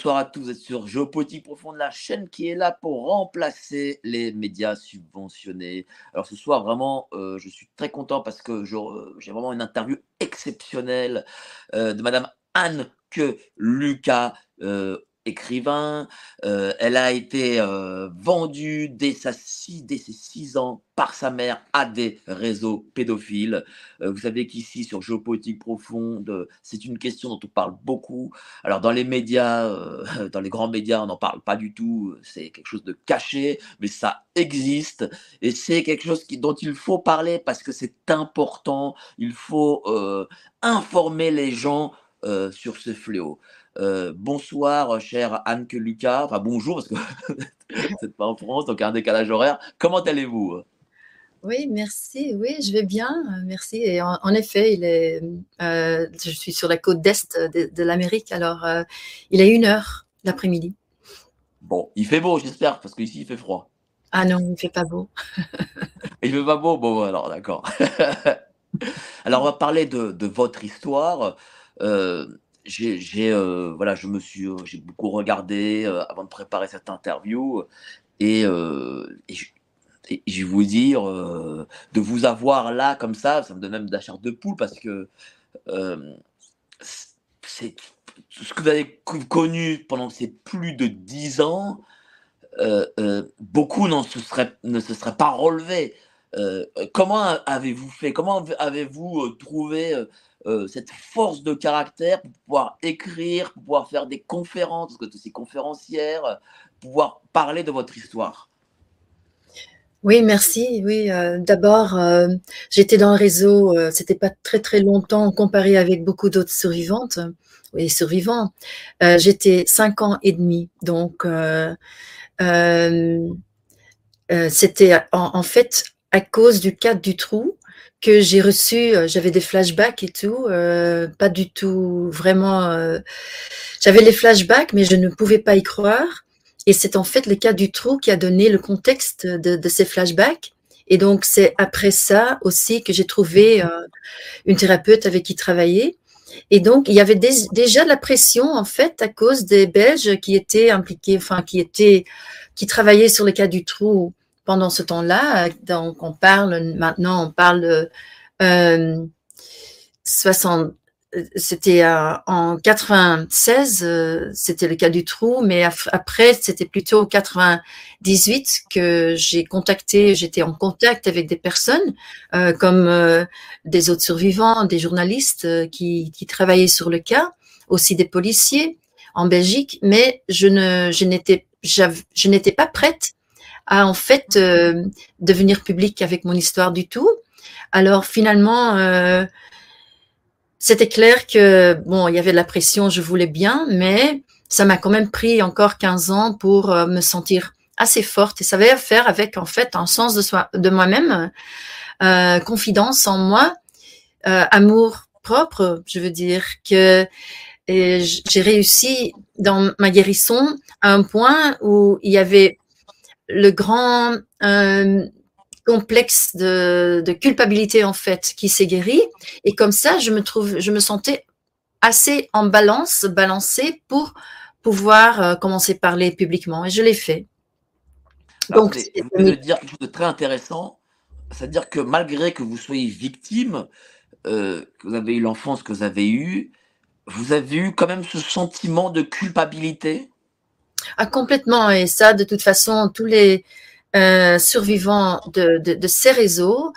Bonsoir à tous, vous êtes sur Géopolitique Profonde, la chaîne qui est là pour remplacer les médias subventionnés. Alors ce soir, vraiment, euh, je suis très content parce que euh, j'ai vraiment une interview exceptionnelle euh, de Madame Anne que Lucas, écrivain. Euh, elle a été euh, vendue dès, sa six, ses 6 ans par sa mère à des réseaux pédophiles. Euh, vous savez qu'ici, sur Géopolitique Profonde, c'est une question dont on parle beaucoup. Alors, dans les médias, dans les grands médias, on n'en parle pas du tout. C'est quelque chose de caché, mais ça existe. Et c'est quelque chose dont il faut parler parce que c'est important. Il faut informer les gens sur ce fléau. Euh, bonsoir, chère Anne que Lucas. Enfin, bonjour, parce que vous n'êtes pas en France, donc il y a un décalage horaire. Comment allez-vous? Oui, merci. Oui, je vais bien. euh, Merci. Et en, en effet, il est, euh, je suis sur la côte est de, de l'Amérique. Alors, euh, il est une heure l'après-midi. Bon, il fait beau, j'espère, parce qu'ici, il fait froid. Ah non, il fait pas beau. Il fait pas beau? Bon, alors, d'accord. alors, on va parler de, de votre histoire. Euh, j'ai, euh, voilà, je me suis, euh, j'ai beaucoup regardé euh, avant de préparer cette interview et, je, et vais vous dire de vous avoir là comme ça, ça me donne même de la chair de poule parce que c'est ce que vous avez co- connu pendant ces plus de dix ans. beaucoup n'en se seraient, ne se seraient pas relevés. Comment avez-vous fait? Comment avez- avez-vous trouvé euh, cette force de caractère pour pouvoir écrire, pour pouvoir faire des conférences, parce que êtes aussi conférencière, euh, pouvoir parler de votre histoire Oui, merci. Oui, euh, d'abord, j'étais dans le réseau. Euh, C'était pas très très longtemps comparé avec beaucoup d'autres survivantes et survivants. J'étais cinq ans et demi. Donc, c'était en, en fait à cause du cadre du trou que j'ai reçu. euh, J'avais des flashbacks et tout. euh, pas du tout vraiment. euh, J'avais les flashbacks, mais je ne pouvais pas y croire. Et c'est en fait le cas du trou qui a donné le contexte de, de ces flashbacks. Et donc, c'est après ça aussi que j'ai trouvé euh, une thérapeute avec qui travailler. Et donc, il y avait déjà de la pression, en fait, à cause des Belges qui étaient impliqués, enfin, qui étaient, qui travaillaient sur le cas du trou pendant ce temps-là. Donc, on parle, maintenant, on parle euh, 60, euh, c'était euh, en 96, euh, c'était le cas du trou, mais après, c'était plutôt 98 que j'ai contacté, j'étais en contact avec des personnes euh, comme des autres survivants, des journalistes qui, qui travaillaient sur le cas, aussi des policiers en Belgique, mais je ne, je n'étais, je n'étais pas prête à en fait euh, devenir publique avec mon histoire du tout. Alors finalement, euh, c'était clair que bon, il y avait de la pression, je voulais bien, mais ça m'a quand même pris encore 15 ans pour euh, me sentir assez forte et ça avait à faire avec en fait un sens de soi, de moi-même, euh, confidence en moi, euh, amour propre, je veux dire que j'ai réussi dans ma guérison à un point où il y avait le grand euh, complexe de, de culpabilité en fait qui s'est guéri. Et comme ça je me trouve je me sentais assez en balance balancée pour pouvoir euh, commencer à parler publiquement. Et je l'ai fait. Alors, donc vous venez de dire quelque chose de très intéressant, c'est-à-dire que malgré que vous soyez victime, euh, que vous avez eu l'enfance que vous avez eue, vous avez eu quand même ce sentiment de culpabilité? Ah, complètement. Et ça, de toute façon, tous les euh, survivants de, ces réseaux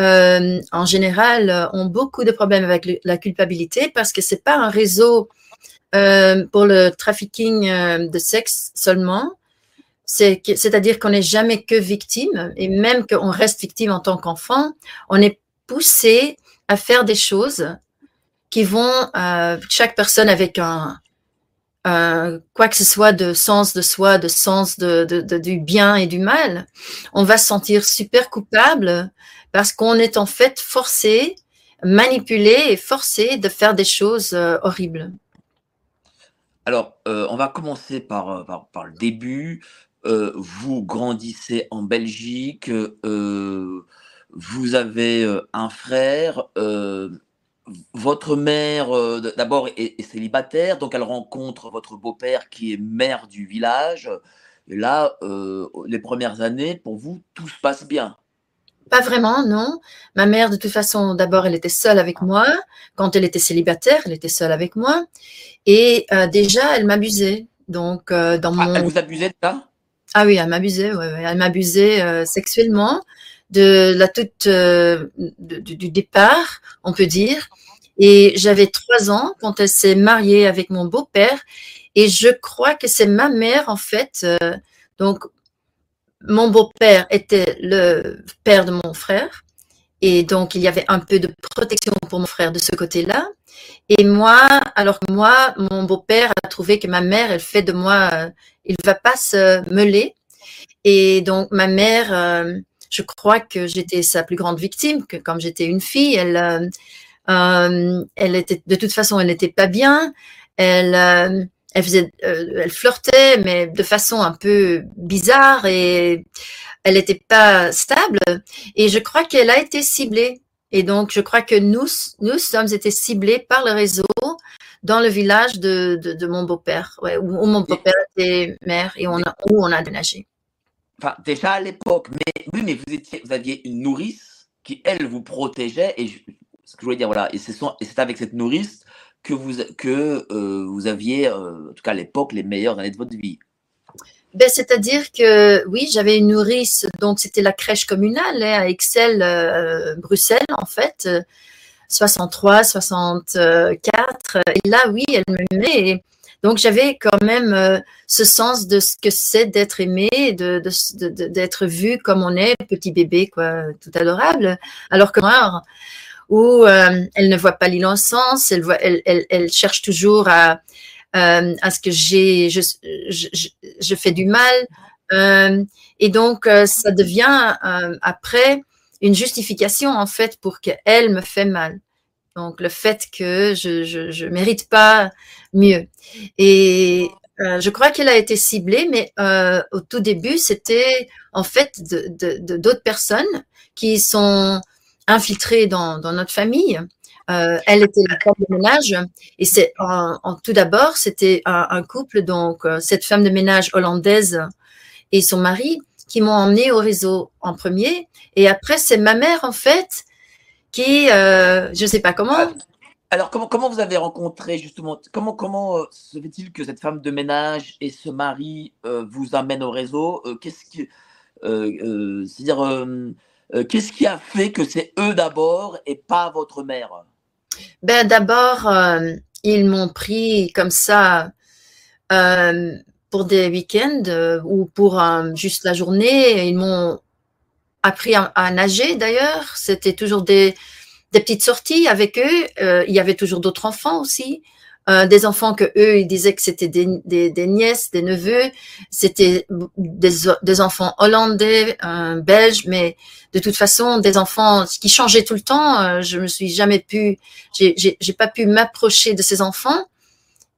euh, en général, ont beaucoup de problèmes avec la culpabilité parce que c'est pas un réseau euh, pour le trafficking de sexe seulement. C'est-à-dire qu'on n'est jamais que victime et même qu'on reste victime en tant qu'enfant, on est poussé à faire des choses qui vont, chaque personne avec un, un- quoi que ce soit de sens de soi, de sens de, du bien et du mal, on va se sentir super coupable parce qu'on est en fait forcé, manipulé et forcé de faire des choses euh, horribles. Alors, euh, on va commencer par, euh, par, par le début. Euh, vous grandissez en Belgique, euh, vous avez euh, un frère, euh, votre mère euh, d'abord est, est célibataire, donc elle rencontre votre beau-père qui est maire du village. Et là, euh, les premières années, pour vous, tout se passe bien. Pas vraiment, non. Ma mère, de toute façon, d'abord, elle était seule avec moi. Quand elle était célibataire, elle était seule avec moi. Et euh, déjà, elle m'abusait. Donc, euh, dans Ah, elle mon... vous abusait de ça? Ah oui, elle m'abusait, ouais, ouais. Elle m'abusait euh, sexuellement de la toute de- du départ, on peut dire. Et j'avais trois ans quand elle s'est mariée avec mon beau-père. Et je crois que c'est ma mère, en fait. euh, donc, mon beau-père était le père de mon frère. Et donc, il y avait un peu de protection pour mon frère de ce côté-là. Et moi, alors que moi, mon beau-père a trouvé que ma mère, elle fait de moi, euh, il va pas se meuler. Et donc, ma mère, euh, je crois que j'étais sa plus grande victime, que comme j'étais une fille, elle, euh, elle était, de toute façon, elle n'était pas bien. Elle, euh, euh, elle flirtait, mais de façon un peu bizarre et elle n'était pas stable. Et je crois qu'elle a été ciblée. Et donc, je crois que nous, nous sommes été ciblés par le réseau dans le village de, de, mon beau-père, ouais, où, mon beau-père était maire et où on a déménagé. Enfin, déjà à l'époque, mais vous vous aviez une nourrice qui elle vous protégeait et ce que je voulais dire, voilà, et c'est avec cette nourrice que vous que euh, vous aviez, euh, en tout cas à l'époque, les meilleures années de votre vie. Ben, c'est-à-dire que oui, j'avais une nourrice, donc c'était la crèche communale hein, à Excel, euh, Bruxelles en fait, euh, 63, 64. Et là, oui, elle m'aimait. Et Donc j'avais quand même ce sens de ce que c'est d'être aimé, de, de, de- de- d'être vu comme on est, petit bébé quoi, tout adorable. Alors que moi, où euh, elle ne voit pas l'innocence, elle, cherche toujours à, euh, à ce que j'ai, je, fais du mal. Euh, et donc, ça devient après une justification en fait pour qu'elle me fait mal. Donc, le fait que je je mérite pas mieux. Et je crois qu'elle a été ciblée, mais au tout début, c'était en fait d'autres personnes qui sont infiltrées dans, notre famille. Euh, elle était la femme de ménage et c'est en, tout d'abord c'était un, couple donc euh, cette femme de ménage hollandaise et son mari qui m'ont emmené au réseau en premier. Et après c'est ma mère en fait qui euh, je sais pas comment. Ah, Alors comment vous avez rencontré justement comment comment euh, se fait-il que cette femme de ménage et ce mari vous amènent au réseau? Qu'est-ce c'est-à-dire euh, qu'est-ce qui a fait que c'est eux d'abord et pas votre mère? Ben d'abord, euh, ils m'ont pris comme ça euh, pour des week-ends ou pour juste la journée. Ils m'ont appris à, nager d'ailleurs. C'était toujours des, petites sorties avec eux. Il y avait toujours d'autres enfants aussi. Euh, des enfants que eux ils disaient que c'était des, des, des nièces, des neveux, c'était des, des enfants hollandais, euh, belges, mais de toute façon des enfants qui changeaient tout le temps. Euh, je me suis jamais pu j'ai pas pu m'approcher de ces enfants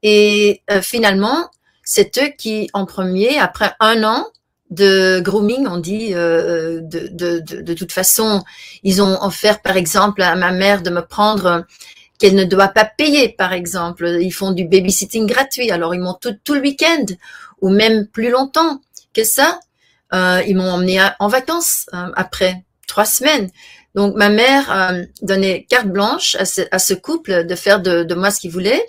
et euh, finalement c'est eux qui en premier après un an de grooming on dit euh, de, de, de, de toute façon ils ont offert par exemple à ma mère de me prendre qu'elle ne doit pas payer par exemple. Ils font du babysitting gratuit alors ils m'ont tout, tout le week-end ou même plus longtemps que ça. Euh, ils m'ont emmené en vacances euh, après trois semaines. Donc ma mère euh, donnait carte blanche à ce, à ce couple de faire de, de moi ce qu'il voulait.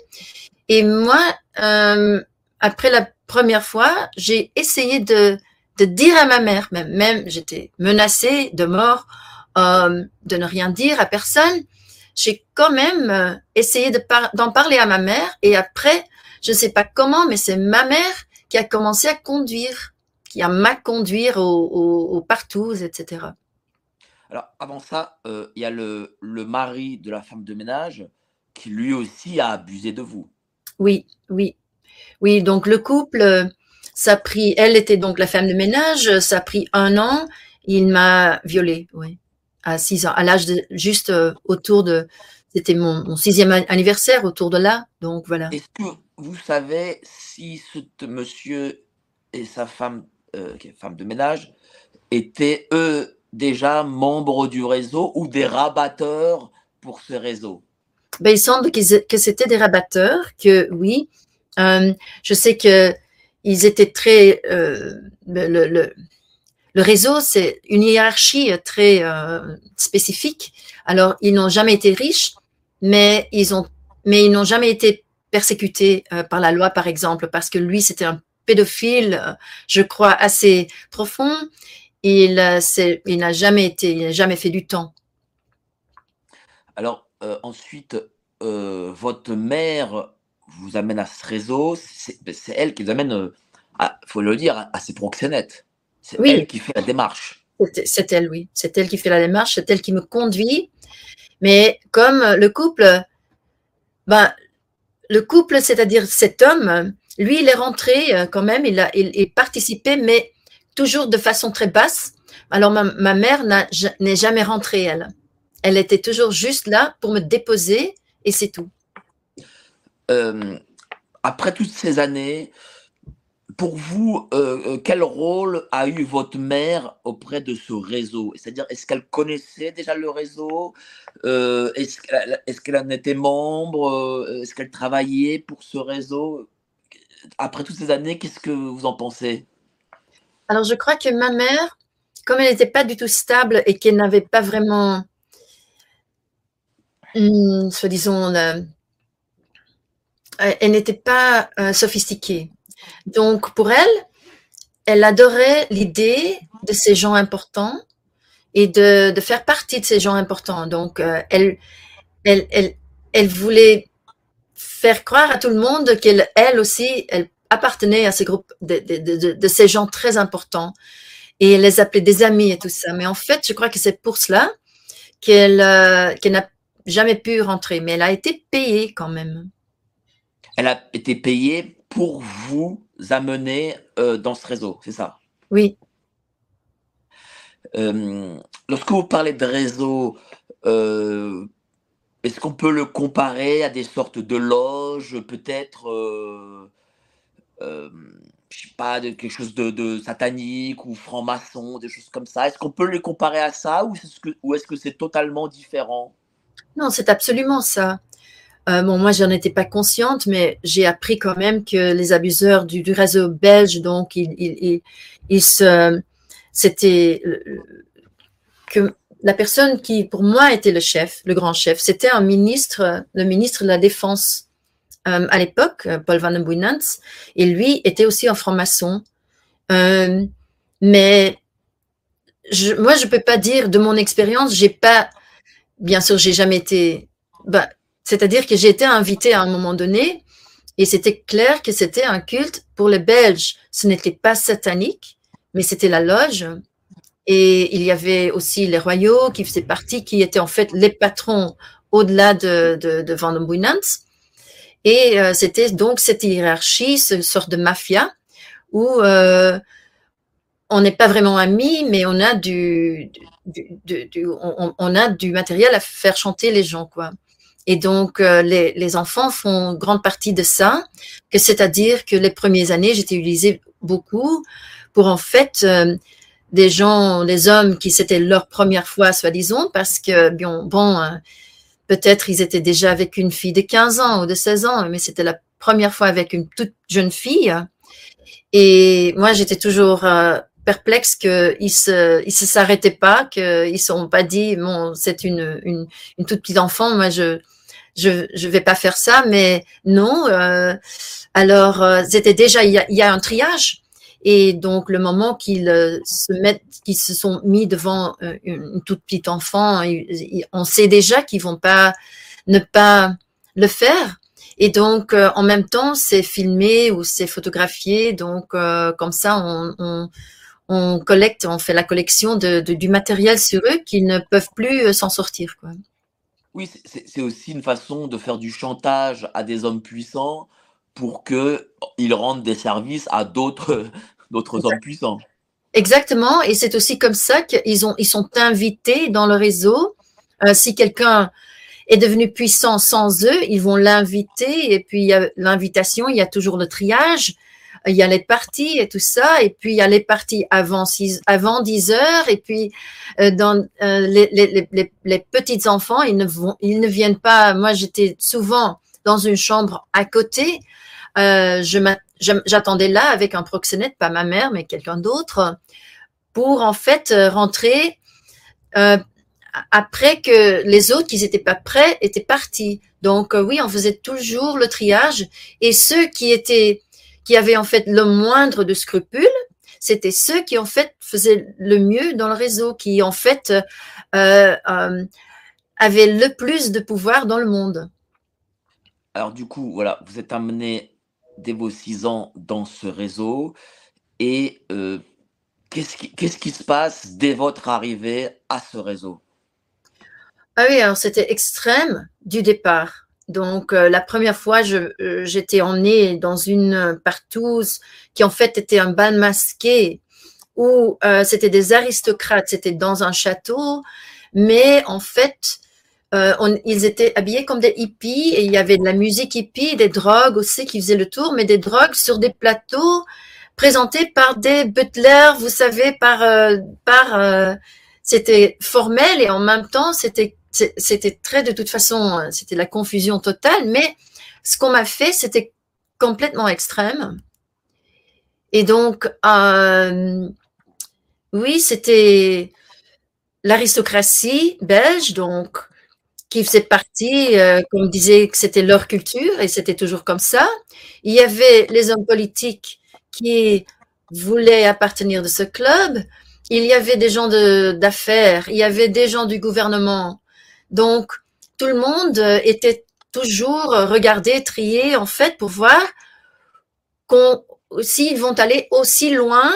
Et moi, euh, après la première fois, j'ai essayé de, de dire à ma mère, même, même j'étais menacée de mort euh, de ne rien dire à personne, j'ai quand même euh, essayé d'en parler à ma mère et après, je ne sais pas comment, mais c'est ma mère qui a commencé à conduire, qui a m'a conduire au, partout, etc. Alors, avant ça, euh, il y a le, le mari de la femme de ménage qui lui aussi a abusé de vous. Oui, oui. Oui, donc le couple, ça a pris, elle était donc la femme de ménage, ça a pris un an, il m'a violée, oui, à six ans, à l'âge de, juste euh, autour de, c'était mon, sixième anniversaire autour de là, donc voilà. Est-ce que vous savez si ce monsieur et sa femme, euh, femme de ménage, étaient eux déjà membres du réseau ou des rabatteurs pour ce réseau? Ben, Il semble que c'était des rabatteurs, que oui. Euh, je sais que ils étaient très euh, le, le, le, réseau, c'est une hiérarchie très euh, spécifique. Alors, ils n'ont jamais été riches, mais ils ont, mais ils n'ont jamais été persécutés euh, par la loi, par exemple, parce que lui, c'était un pédophile, euh, je crois, assez profond. Il, euh, il n'a jamais été, il n'a jamais fait du temps. Alors, ensuite, votre mère vous amène à ce réseau. C'est elle qui vous amène, il faut le dire, à ses proxénètes. C'est elle qui fait la démarche. C'est elle, oui. C'est elle qui fait la démarche, c'est elle qui me conduit. Mais comme le couple, ben, le couple, c'est-à-dire cet homme, lui, il est rentré euh, quand même, il a il, participé, mais toujours de façon très basse. Alors ma, mère n'est jamais rentrée, elle. Elle était toujours juste là pour me déposer et c'est tout. Euh, après toutes ces années, pour vous, euh, euh, quel rôle a eu votre mère auprès de ce réseau? C'est-à-dire, est-ce qu'elle connaissait déjà le réseau? Euh, Est-ce qu'elle en était membre? Est-ce qu'elle travaillait pour ce réseau? Après toutes ces années, qu'est-ce que vous en pensez? Alors, je crois que ma mère, comme elle n'était pas du tout stable et qu'elle n'avait pas vraiment, hmm, soit disons, elle n'était pas sophistiquée. Donc, pour elle, elle adorait l'idée de ces gens importants et de, faire partie de ces gens importants. Donc, euh, elle, elle, elle, elle, voulait faire croire à tout le monde qu'elle elle aussi, elle appartenait à ces groupes de, de, de, ces gens très importants et les appelait des amis et tout ça. Mais en fait, je crois que c'est pour cela qu'elle euh, qu'elle n'a jamais pu rentrer, mais elle a été payée quand même. Elle a été payée pour vous amener euh, dans ce réseau, c'est ça? Oui. Euh, lorsque vous parlez de réseau, euh, est-ce qu'on peut le comparer à des sortes de loges, peut-être, je sais pas, de quelque chose de, satanique ou franc-maçon, des choses comme ça? Est-ce qu'on peut les comparer à ça ou est-ce que c'est totalement différent? Non, c'est absolument ça. Euh, bon, moi, j'en étais pas consciente, mais j'ai appris quand même que les abuseurs du, réseau belge, donc, ils, ils, ils, se, c'était que la personne qui, pour moi, était le chef, le grand chef, c'était un ministre, le ministre de la Défense euh, à l'époque, Paul Van den Boynants, et lui était aussi un franc-maçon. Euh, mais je, moi, je peux pas dire de mon expérience, j'ai pas, bien sûr, j'ai jamais été, bah, c'est-à-dire que j'ai été invitée à un moment donné et c'était clair que c'était un culte pour les Belges. Ce n'était pas satanique, mais c'était la loge. Et il y avait aussi les royaux qui faisaient partie, qui étaient en fait les patrons au-delà de, de, de Van Et euh, c'était donc cette hiérarchie, ce sorte de mafia, où euh, on n'est pas vraiment amis, mais on a du, on, a du matériel à faire chanter les gens, quoi. Et donc, euh, les, enfants font grande partie de ça, que c'est-à-dire que les premières années, j'étais utilisée beaucoup pour en fait euh, des gens, des hommes qui c'était leur première fois, soi-disant, parce que bon, euh, peut-être ils étaient déjà avec une fille de 15 ans ou de 16 ans, mais c'était la première fois avec une toute jeune fille. Et moi, j'étais toujours perplexe qu'ils se, ils se s'arrêtaient pas, qu'ils ne sont pas dit, bon, c'est une, une, une toute petite enfant, moi je, je je vais pas faire ça, mais non. Euh, alors euh, c'était déjà il y, a, un triage Et donc, le moment qu'ils se mettent, qu'ils se sont mis devant une toute petite enfant, on sait déjà qu'ils vont pas ne pas le faire. Et donc, en même temps, c'est filmé ou c'est photographié. Donc, comme ça, on, on, on, collecte, on fait la collection de, de, du matériel sur eux qu'ils ne peuvent plus s'en sortir. Quoi. Oui, c'est aussi une façon de faire du chantage à des hommes puissants pour qu'ils rendent des services à d'autres hommes puissants. Exactement, et c'est aussi comme ça qu'ils ils sont invités dans le réseau. Euh, si quelqu'un est devenu puissant sans eux, ils vont l'inviter, et puis il y a l'invitation, il y a toujours le triage il y a les parties et tout ça, et puis il y a les parties avant, avant 10 heures, et puis euh, dans euh, les, les, les, les, petits enfants, ils ne, vont, ils ne viennent pas. Moi, j'étais souvent dans une chambre à côté. Euh, J'attendais là avec un proxénète, pas ma mère, mais quelqu'un d'autre, pour en fait rentrer euh, après que les autres qui n'étaient pas prêts étaient partis. Donc oui, on faisait toujours le triage, et ceux qui étaient qui avaient en fait le moindre de scrupules, c'était ceux qui en fait faisaient le mieux dans le réseau, qui en fait euh, euh, avaient le plus de pouvoir dans le monde. Alors du coup, voilà, vous êtes amené dès vos six ans dans ce réseau et euh, qu'est-ce qui, qu'est-ce qui se passe dès votre arrivée à ce réseau? Ah oui, alors c'était extrême du départ. Donc, euh, la première fois, euh, j'étais emmenée dans une partouze qui en fait était un bal masqué où euh, c'était des aristocrates, c'était dans un château, mais en fait, on, ils étaient habillés comme des hippies et il y avait de la musique hippie, des drogues aussi qui faisaient le tour, mais des drogues sur des plateaux présentés par des butlers, vous savez, par, par c'était formel et en même temps, c'était c'était très de toute façon, euh, c'était la confusion totale, mais ce qu'on m'a fait, c'était complètement extrême. Et donc, euh, oui, c'était l'aristocratie belge, donc qui faisait partie, euh, comme disait que c'était leur culture, et c'était toujours comme ça. Il y avait les hommes politiques qui voulaient appartenir de ce club. Il y avait des gens d'affaires, il y avait des gens du gouvernement donc, tout le monde euh, était toujours regardé, trié, en fait, pour voir s'ils vont aller aussi loin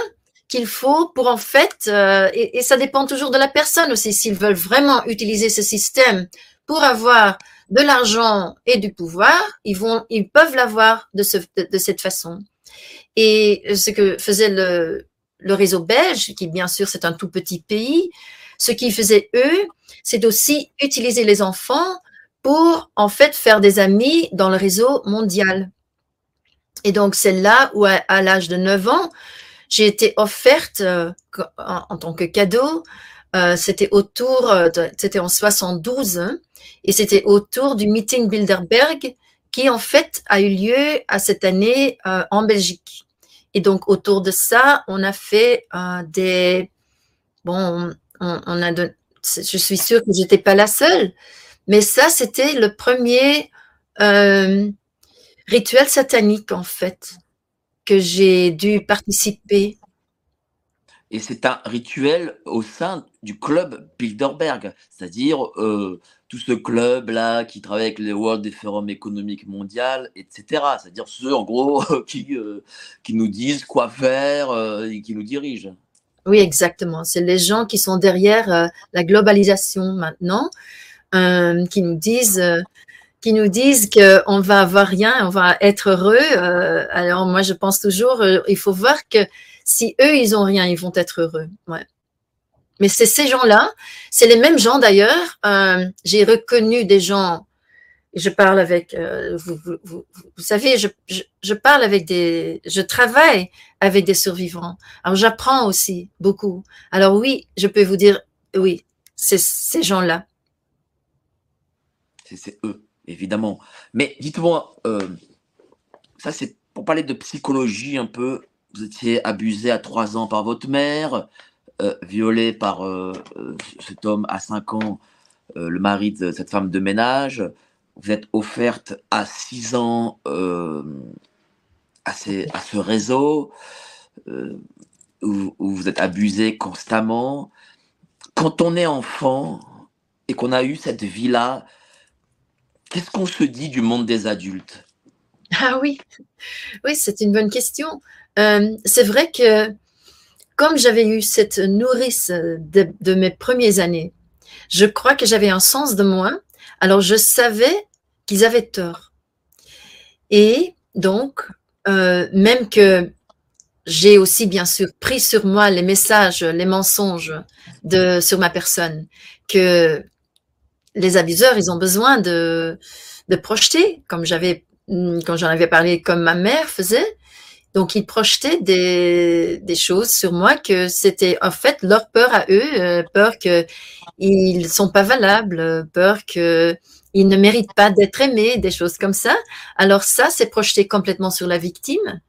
qu'il faut pour en fait, euh, et, ça dépend toujours de la personne aussi, s'ils veulent vraiment utiliser ce système pour avoir de l'argent et du pouvoir, ils vont, ils peuvent l'avoir de, de, cette façon. Et ce que faisait le, le réseau belge, qui bien sûr c'est un tout petit pays, ce qu'ils faisaient eux, c'est aussi utiliser les enfants pour en fait faire des amis dans le réseau mondial. Et donc c'est là où à, l'âge de 9 ans, j'ai été offerte euh, en, tant que cadeau. Euh, c'était autour, euh, c'était en 72, hein, et c'était autour du meeting Bilderberg qui en fait a eu lieu à cette année en Belgique. Et donc autour de ça, on a fait des bon, on, a je suis sûre que j'étais pas la seule, mais ça, c'était le premier euh, rituel satanique, en fait, que j'ai dû participer. Et c'est un rituel au sein du club Bilderberg, c'est-à-dire euh, tout ce club-là qui travaille avec le World Forum économique mondial, etc. C'est-à-dire ceux, en gros, qui, euh, qui nous disent quoi faire et qui nous dirigent. Oui, exactement. C'est les gens qui sont derrière euh, la globalisation maintenant, euh, qui nous disent, euh, qui nous disent qu'on va avoir rien, on va être heureux. alors moi, je pense toujours, il faut voir que si eux ils ont rien, ils vont être heureux. Ouais. Mais c'est ces gens-là, c'est les mêmes gens d'ailleurs. J'ai reconnu des gens je parle avec, euh, vous, vous, savez, je, je, parle avec des, je travaille avec des survivants. Alors j'apprends aussi beaucoup. Alors oui, je peux vous dire, oui, c'est ces gens-là. C'est eux, évidemment. Mais dites-moi, euh, ça c'est pour parler de psychologie un peu. Vous étiez abusé à trois ans par votre mère, euh, violé par cet homme à cinq ans, le mari de cette femme de ménage vous êtes offerte à 6 ans euh, à, ce réseau. où, vous êtes abusé constamment. Quand on est enfant et qu'on a eu cette vie-là, qu'est-ce qu'on se dit du monde des adultes? Ah oui, oui, c'est une bonne question. Euh, c'est vrai que comme j'avais eu cette nourrice de, mes premières années, je crois que j'avais un sens de moi. Alors je savais qu'ils avaient tort. Et donc, euh, même que j'ai aussi bien sûr pris sur moi les messages, les mensonges de sur ma personne que les abuseurs, ils ont besoin de, de projeter, comme j'avais quand j'en avais parlé, comme ma mère faisait. Donc, ils projetaient des, choses sur moi que c'était en fait leur peur à eux, euh, peur qu'ils ne sont pas valables, peur qu'ils ne méritent pas d'être aimés, des choses comme ça. Alors ça, c'est projeté complètement sur la victime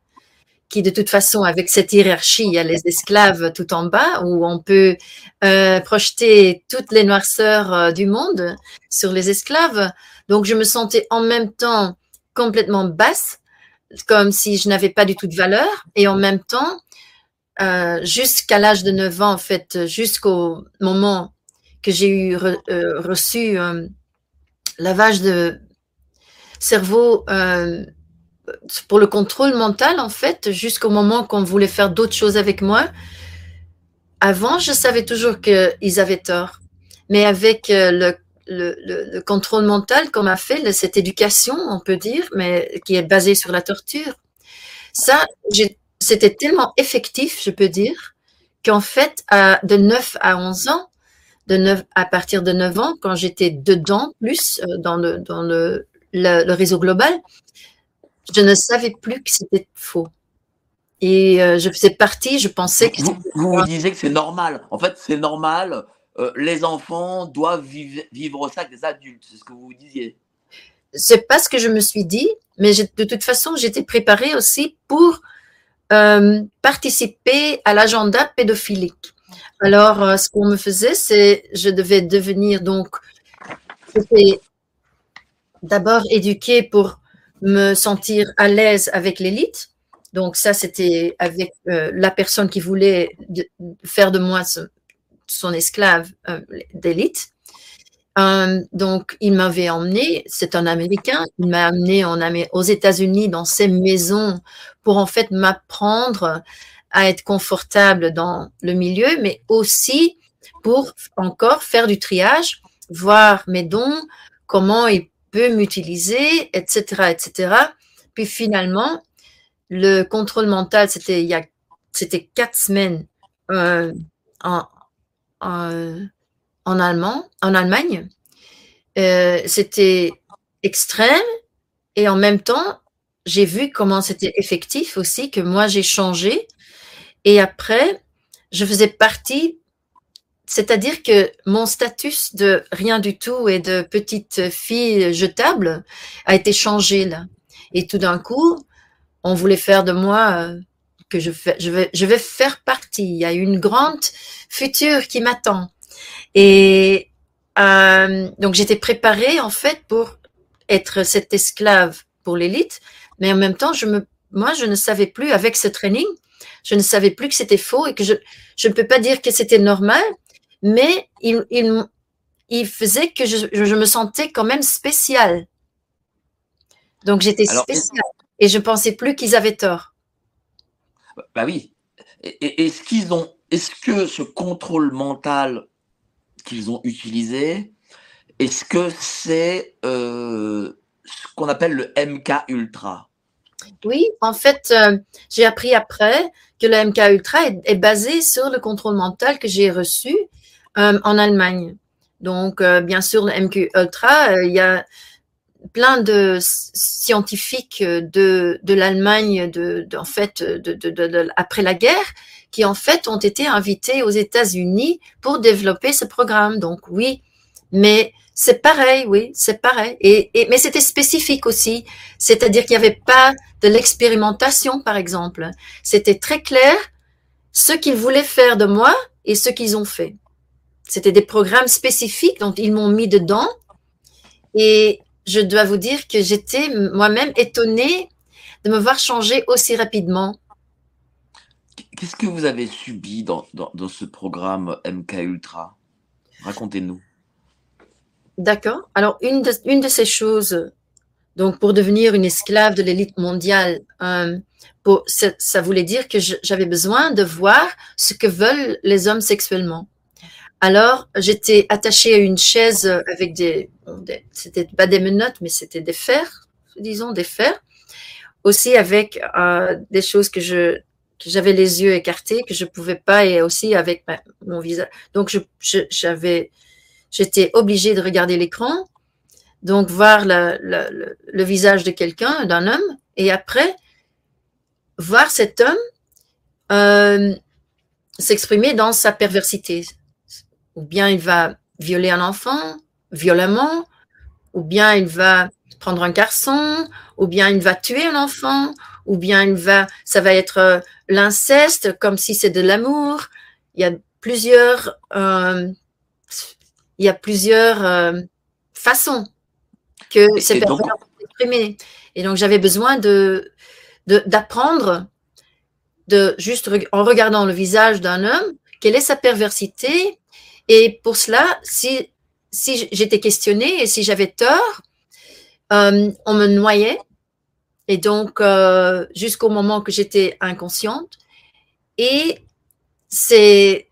qui de toute façon, avec cette hiérarchie, il y a les esclaves tout en bas, où on peut euh, projeter toutes les noirceurs euh, du monde sur les esclaves. Donc, je me sentais en même temps complètement basse, comme si je n'avais pas du tout de valeur, et en même temps, euh, jusqu'à l'âge de 9 ans, en fait, jusqu'au moment que j'ai eu reçu lavage de cerveau pour le contrôle mental, en fait, jusqu'au moment qu'on voulait faire d'autres choses avec moi. Avant, je savais toujours qu'ils avaient tort. Mais avec euh, le, le, le, contrôle mental qu'on a fait, cette éducation, on peut dire, mais qui est basée sur la torture, ça, c'était tellement effectif, je peux dire, qu'en fait, à, de 9 à 11 ans, de 9, à partir de 9 ans, quand j'étais dedans, plus euh, dans le, dans le, le réseau global, je ne savais plus que c'était faux. Et euh, je faisais partie, je pensais que. Vous, vous, vous disiez que c'est normal. En fait, c'est normal. Euh, les enfants doivent vivre, ça avec des adultes. C'est ce que vous disiez. C'est pas ce que je me suis dit, mais de toute façon, j'étais préparée aussi pour euh, participer à l'agenda pédophilique. Alors, ce qu'on me faisait, c'est je devais devenir donc. D'abord éduquée pour me sentir à l'aise avec l'élite. Donc ça, c'était avec euh, la personne qui voulait faire de moi son esclave euh, d'élite. Euh, donc, il m'avait emmené, c'est un Américain, il m'a amené en, aux États-Unis dans ses maisons pour en fait m'apprendre à être confortable dans le milieu, mais aussi pour encore faire du triage, voir mes dons, comment ils peut m'utiliser, etc., etc. Puis finalement, le contrôle mental, c'était il y a, c'était quatre semaines euh, en, en, allemand, en Allemagne. Euh, c'était extrême et en même temps, j'ai vu comment c'était effectif aussi, que moi j'ai changé. Et après, je faisais partie c'est-à-dire que mon statut de rien du tout et de petite fille jetable a été changé là. Et tout d'un coup, on voulait faire de moi euh, que je, je, vais, je vais faire partie. Il y a une grande future qui m'attend. Et euh, donc j'étais préparée en fait pour être cette esclave pour l'élite, mais en même temps, je me, moi, je ne savais plus avec ce training, je ne savais plus que c'était faux et que je, je ne peux pas dire que c'était normal mais il, il, il faisait que je, je, me sentais quand même spéciale. Donc j'étais spéciale et je pensais plus qu'ils avaient tort. Bah oui. Est-ce qu'ils ont, est-ce que ce contrôle mental qu'ils ont utilisé, est-ce que c'est euh, ce qu'on appelle le MK Ultra? Oui, en fait, euh, j'ai appris après que le MK Ultra est, basé sur le contrôle mental que j'ai reçu euh, en Allemagne. Donc, bien sûr, le MQ Ultra, il y a plein de scientifiques de, de l'Allemagne, de, en fait, de, de, après la guerre, qui en fait ont été invités aux États-Unis pour développer ce programme. Donc oui, mais c'est pareil, oui, c'est pareil. Et, et, mais c'était spécifique aussi, c'est-à-dire qu'il n'y avait pas de l'expérimentation, par exemple. C'était très clair ce qu'ils voulaient faire de moi et ce qu'ils ont fait. C'était des programmes spécifiques, donc ils m'ont mis dedans. Et je dois vous dire que j'étais moi-même étonnée de me voir changer aussi rapidement. Qu'est-ce que vous avez subi dans, dans, dans ce programme MK Ultra? Racontez-nous. D'accord. Alors, une de, une de ces choses, donc pour devenir une esclave de l'élite mondiale, euh, pour, ça, voulait dire que j'avais besoin de voir ce que veulent les hommes sexuellement. Alors, j'étais attachée à une chaise avec des, c'était pas des menottes, mais c'était des fers, disons des fers, aussi avec euh, des choses que je que j'avais les yeux écartés, que je pouvais pas, et aussi avec mon visage. Donc, j'avais, j'étais obligée de regarder l'écran, donc voir le visage de quelqu'un, d'un homme, et après voir cet homme euh, s'exprimer dans sa perversité. Ou bien il va violer un enfant violemment, ou bien il va prendre un garçon, ou bien il va tuer un enfant, ou bien il va, ça va être euh, l'inceste comme si c'est de l'amour. Il y a plusieurs, euh, il y a plusieurs euh, façons que Et- ces donc- personnes s'exprimer. Et donc j'avais besoin de de- d'apprendre de juste en regardant le visage d'un homme quelle est sa perversité et pour cela si si j'étais questionnée et si j'avais tort euh, on me noyait. Et donc euh, jusqu'au moment que j'étais inconsciente. Et ces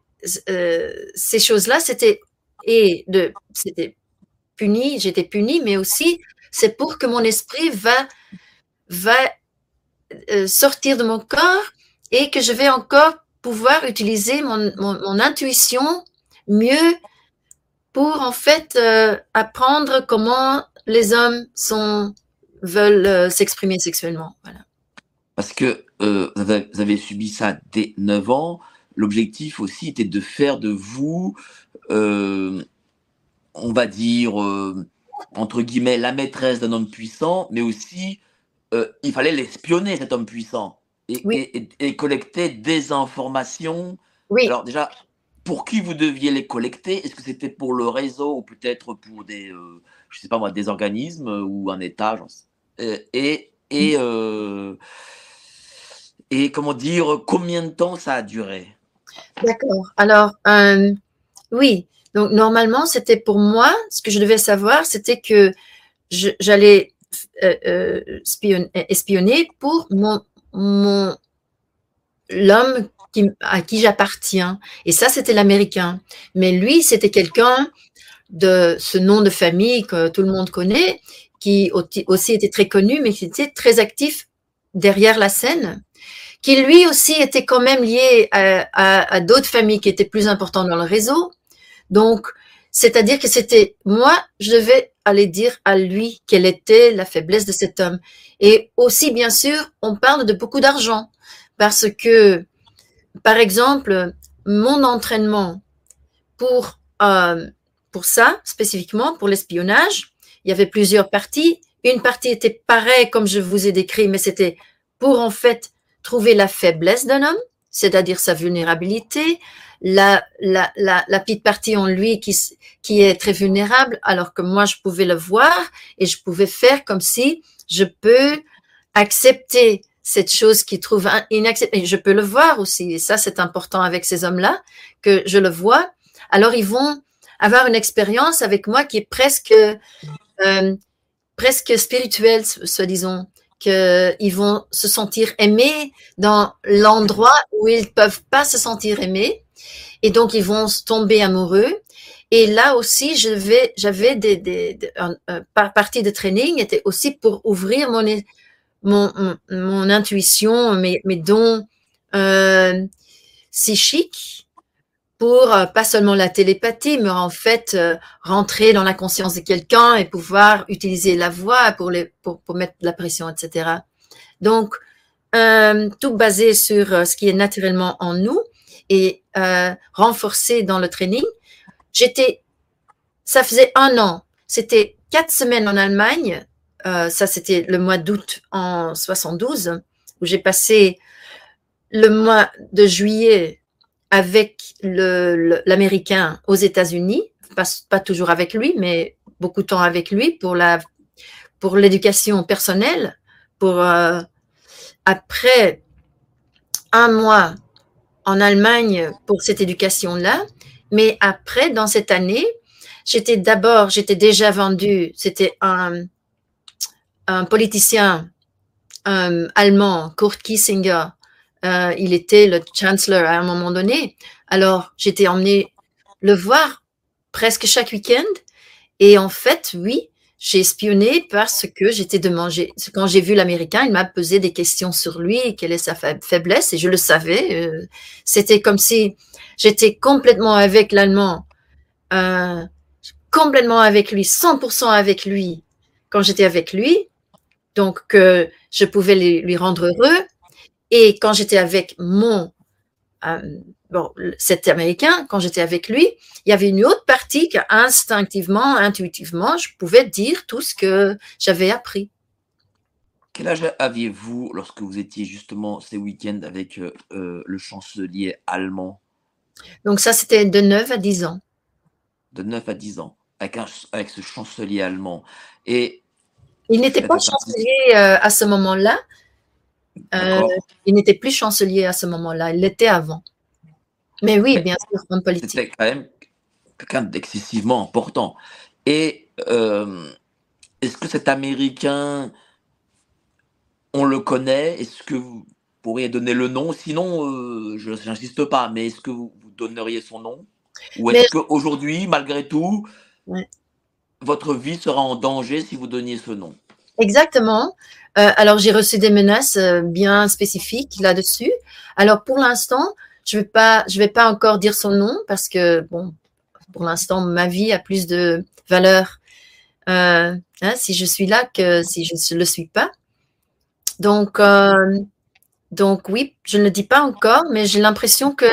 euh, ces choses là c'était et de c'était puni j'étais punie mais aussi c'est pour que mon esprit va va sortir de mon corps et que je vais encore pouvoir utiliser mon, mon intuition mieux pour en fait euh, apprendre comment les hommes sont veulent euh, s'exprimer sexuellement. Voilà. Parce que euh, vous, avez, vous avez subi ça dès 9 ans. L'objectif aussi était de faire de vous, on va dire, entre guillemets, la maîtresse d'un homme puissant, mais aussi, il fallait l'espionner, cet homme puissant, et, Oui. et- et- et collecter des informations. Oui, Alors déjà, pour qui vous deviez les collecter? Est-ce que c'était pour le réseau ou peut-être pour des, euh, je sais pas moi, des organismes ou un État Euh, Et et euh, et comment dire, combien de temps ça a duré? D'accord. Alors, euh, oui, donc normalement, c'était pour moi, ce que je devais savoir, c'était que j'allais spion- espionner pour mon, mon l'homme qui, à qui j'appartiens. Et ça, c'était l'américain. Mais lui, c'était quelqu'un de ce nom de famille que tout le monde connaît, qui aussi était très connu, mais qui était très actif derrière la scène, qui lui aussi était quand même lié à, d'autres familles qui étaient plus importantes dans le réseau. Donc, c'est-à-dire que c'était moi, je devais aller dire à lui quelle était la faiblesse de cet homme. Et aussi, bien sûr, on parle de beaucoup d'argent parce que, par exemple, mon entraînement pour euh, pour ça spécifiquement pour l'espionnage, il y avait plusieurs parties. Une partie était pareille comme je vous ai décrit, mais c'était pour en fait trouver la faiblesse d'un homme, c'est-à-dire sa vulnérabilité, la, la, la, la petite partie en lui qui, qui est très vulnérable, alors que moi je pouvais le voir et je pouvais faire comme si je peux accepter cette chose qui trouve un- inacceptable. Je peux le voir aussi, et ça c'est important avec ces hommes-là, que je le vois. Alors ils vont avoir une expérience avec moi qui est presque, euh, presque spirituelle, soi-disant, qu'ils vont se sentir aimés dans l'endroit où ils peuvent pas se sentir aimés, et donc ils vont tomber amoureux. Et là aussi, j'avais des, des, partie de training était aussi pour ouvrir mon mon, mon, intuition, mes, mes dons euh, psychiques pour euh, pas seulement la télépathie, mais en fait euh, rentrer dans la conscience de quelqu'un et pouvoir utiliser la voix pour, les, pour, pour mettre de la pression, etc. Donc, euh, tout basé sur euh, ce qui est naturellement en nous et renforcé dans le training. J'étais, ça faisait un an, c'était quatre semaines en Allemagne, euh, ça c'était le mois d'août en 72, où j'ai passé le mois de juillet avec l'Américain aux États-Unis, pas, pas toujours avec lui, mais beaucoup de temps avec lui pour la pour l'éducation personnelle. Pour euh, après un mois en Allemagne pour cette éducation-là. Mais après, dans cette année, j'étais d'abord, j'étais déjà vendue. C'était un, un politicien allemand, Kurt Kissinger. Euh, il était le chancellor à un moment donné. Alors, j'étais emmenée le voir presque chaque week-end. Et en fait, oui, j'ai espionné parce que j'étais de manger. Quand j'ai vu l'Américain, il m'a posé des questions sur lui, quelle est sa faiblesse, et je le savais. Euh, c'était comme si j'étais complètement avec l'Allemand, euh, complètement avec lui, 100% avec lui quand j'étais avec lui. Donc, que je pouvais lui rendre heureux. Et quand j'étais avec mon euh, bon, cet Américain, quand j'étais avec lui, il y avait une autre partie que instinctivement, intuitivement, je pouvais dire tout ce que j'avais appris. Quel âge aviez-vous lorsque vous étiez justement ces week-ends avec euh, euh, le chancelier allemand? Donc ça, c'était de 9 à 10 ans. De 9 à 10 ans, avec, avec ce chancelier allemand. Et il n'était pas chancelier euh, à ce moment-là. il n'était plus chancelier à ce moment-là. Il l'était avant. Mais oui, bien sûr, en politique. C'était quand même quelqu'un d'excessivement important. Et euh, est-ce que cet Américain, on le connaît? Est-ce que vous pourriez donner le nom? Sinon, euh, je n'insiste pas, mais est-ce que vous, donneriez son nom? Ou est-ce qu'aujourd'hui, malgré tout, votre vie sera en danger si vous donniez ce nom Exactement. Euh, alors, j'ai reçu des menaces bien spécifiques là-dessus. Alors, pour l'instant, je vais pas, je vais pas encore dire son nom parce que bon, pour l'instant, ma vie a plus de valeur euh, hein, si je suis là que si je ne le suis pas. Donc, euh, donc oui, je ne le dis pas encore, mais j'ai l'impression que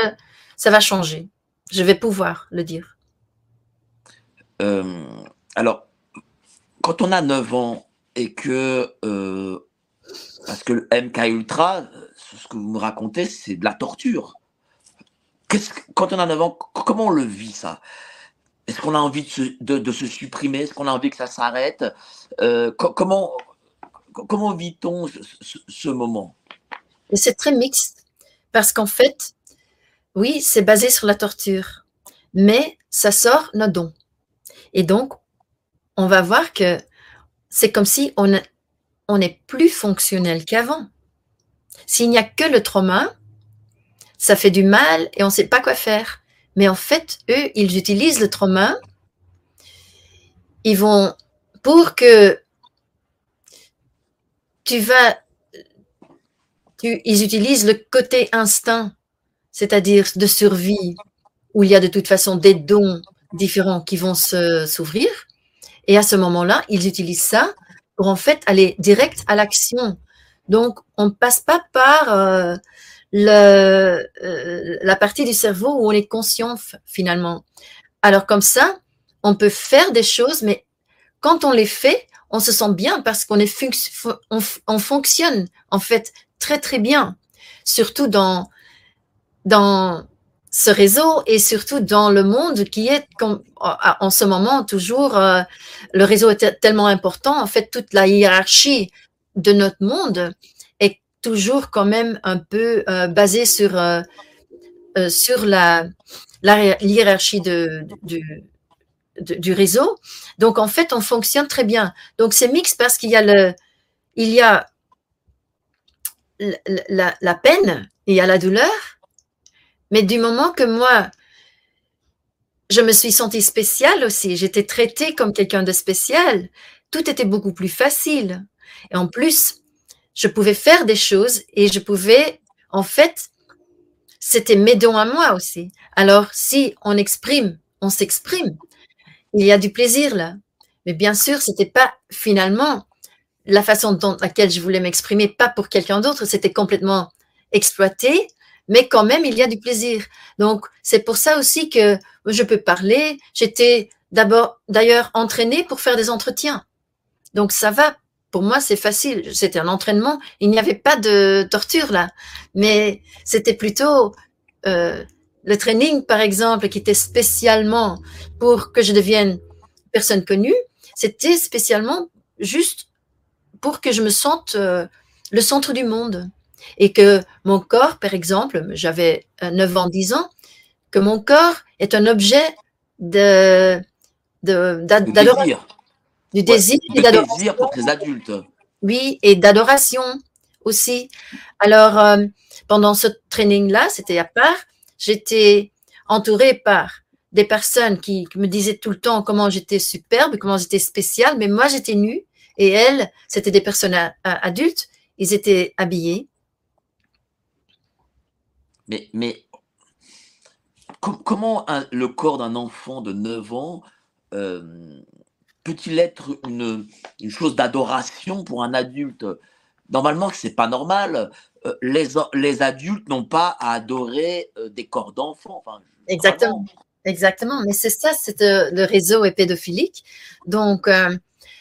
ça va changer. Je vais pouvoir le dire. Euh, alors, quand on a 9 ans et que, parce que le MK Ultra, ce que vous me racontez, c'est de la torture. Quand on a 9 ans, comment on le vit ça? Est-ce qu'on a envie de se, supprimer? Est-ce qu'on a envie que ça s'arrête? Euh, Comment, comment vit-on ce, moment? C'est très mixte parce qu'en fait, oui, c'est basé sur la torture, mais ça sort nos dons. Et donc, on va voir que c'est comme si on, est plus fonctionnel qu'avant. S'il n'y a que le trauma, ça fait du mal et on ne sait pas quoi faire. Mais en fait, eux, ils utilisent le trauma. Ils vont, pour que tu vas, ils utilisent le côté instinct, c'est-à-dire de survie, où il y a de toute façon des dons différents qui vont s'ouvrir. Et à ce moment-là, ils utilisent ça pour en fait aller direct à l'action. Donc, on ne passe pas par euh, le, euh, la partie du cerveau où on est conscient finalement. Alors comme ça, on peut faire des choses, mais quand on les fait, on se sent bien parce qu'on est on, fonctionne en fait très très bien, surtout dans dans ce réseau et surtout dans le monde qui est en ce moment toujours euh, le réseau est tellement important en fait toute la hiérarchie de notre monde toujours quand même un peu euh, basé sur, euh, euh, sur la, la hiérarchie de, du, réseau. Donc, en fait, on fonctionne très bien. Donc, c'est mixte parce qu'il y a, le, il y a la, la, peine, il y a la douleur, mais du moment que moi, je me suis sentie spéciale aussi, j'étais traitée comme quelqu'un de spécial, tout était beaucoup plus facile. Et en plus, je pouvais faire des choses et je pouvais, en fait, c'était mes dons à moi aussi. Alors, si on exprime, on s'exprime. Il y a du plaisir là. Mais bien sûr, c'était pas finalement la façon dont laquelle je voulais m'exprimer, pas pour quelqu'un d'autre. C'était complètement exploité, mais quand même, il y a du plaisir. Donc, c'est pour ça aussi que je peux parler. J'étais d'abord, d'ailleurs, entraînée pour faire des entretiens. Donc, ça va pour moi, c'est facile. C'était un entraînement. Il n'y avait pas de torture là. Mais c'était plutôt euh, le training, par exemple, qui était spécialement pour que je devienne personne connue. C'était spécialement juste pour que je me sente euh, le centre du monde. Et que mon corps, par exemple, j'avais 9 ans, 10 ans, que mon corps est un objet de, de, d'adoration. Du désir, et d'adoration. pour les adultes. Oui, et d'adoration aussi. Alors, euh, pendant ce training-là, c'était à part, j'étais entourée par des personnes qui, me disaient tout le temps comment j'étais superbe, comment j'étais spéciale, mais moi j'étais nue et elles, c'était des personnes adultes, ils étaient habillés. Mais, mais comment le corps d'un enfant de 9 ans euh, peut-il être une, une chose d'adoration pour un adulte? Normalement, c'est pas normal. Euh, les, les adultes n'ont pas à adorer euh, des corps d'enfants. Exactement. Exactement. Mais c'est ça, c'est le réseau est pédophilique. Donc,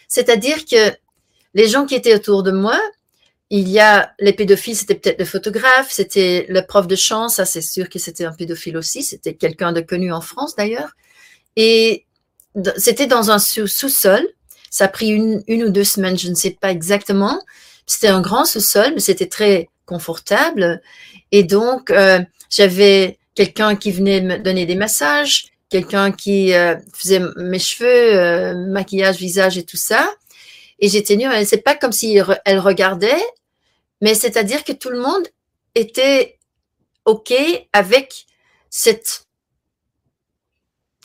c'est-à-dire que les gens qui étaient autour de moi, il y a les pédophiles, c'était peut-être le photographe, c'était le prof de chant, ça c'est sûr que c'était un pédophile aussi, c'était quelqu'un de connu en France d'ailleurs. Et c'était dans un sous-sol, ça a pris une, ou deux semaines, je ne sais pas exactement. C'était un grand sous-sol, mais c'était très confortable. Et donc, euh, j'avais quelqu'un qui venait me donner des massages, quelqu'un qui euh, faisait mes cheveux, euh, maquillage, visage et tout ça. Et j'étais nue. C'est pas comme si elle regardait, mais c'est-à-dire que tout le monde était OK avec cette,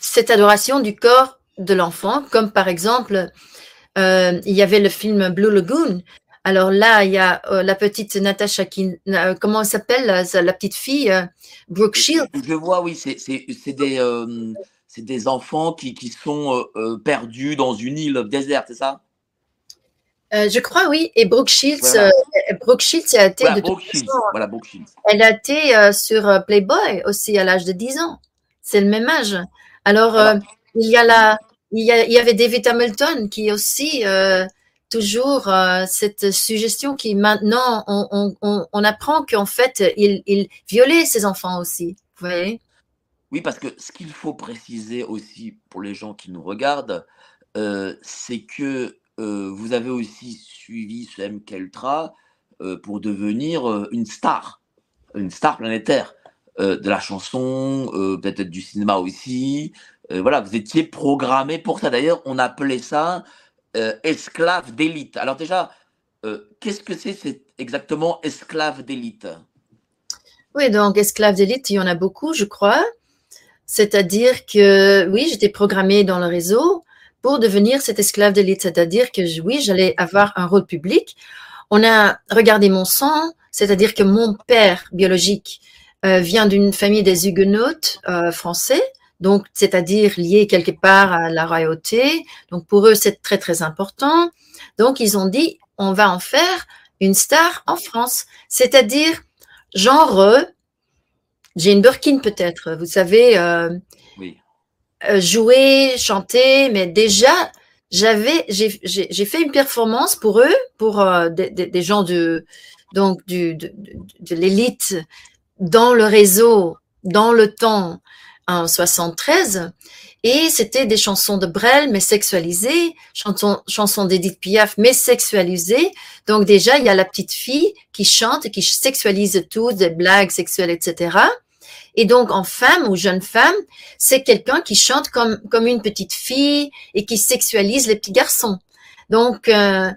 cette adoration du corps de l'enfant, comme par exemple, euh, il y avait le film Blue Lagoon. Alors là, il y a euh, la petite Natasha, qui, euh, comment elle s'appelle, la, petite fille, Brooke Shields. Je vois, oui, c'est des, des enfants qui, qui sont perdus dans une île déserte, c'est ça? Euh, je crois, oui. Et Brooke Shields, voilà. euh, Brooke Shields a été. Voilà, de Brooke Shields. Voilà, Brooke Shields. Elle a été euh, sur Playboy aussi à l'âge de 10 ans. C'est le même âge. Alors, il y a la, il y, a, il y avait David Hamilton qui aussi toujours cette suggestion qui maintenant on, on, on, on apprend qu'en fait il, il violait ses enfants aussi. Vous voyez? Oui, parce que ce qu'il faut préciser aussi pour les gens qui nous regardent, c'est que vous avez aussi suivi ce MK Ultra euh, pour devenir euh, une star, une star planétaire de la chanson, peut-être du cinéma aussi. voilà, vous étiez programmé pour ça. D'ailleurs, on appelait ça esclave d'élite. Alors déjà, qu'est-ce que c'est exactement esclave d'élite? Oui, donc esclave d'élite, il y en a beaucoup, je crois. C'est-à-dire que oui, j'étais programmée dans le réseau pour devenir cet esclave d'élite, c'est-à-dire que oui, j'allais avoir un rôle public. On a regardé mon sang, c'est-à-dire que mon père biologique euh, vient d'une famille des huguenotes euh, français, donc c'est-à-dire lié quelque part à la royauté. Donc pour eux, c'est très très important. Donc ils ont dit, on va en faire une star en France, c'est-à-dire genre Jane Birkin peut-être. Vous savez, euh, euh, jouer, chanter, mais déjà, j'avais, j'ai fait une performance pour eux, pour euh, des, des, gens de, donc du, de, de, l'élite dans le réseau, dans le temps, en 73. Et c'était des chansons de Brel, mais sexualisées, chansons, chansons d'Edith Piaf, mais sexualisées. Donc déjà, il y a la petite fille qui chante, qui sexualise tout, des blagues sexuelles, etc. Et donc, en femme ou jeune femme, c'est quelqu'un qui chante comme, comme une petite fille et qui sexualise les petits garçons. Donc, euh,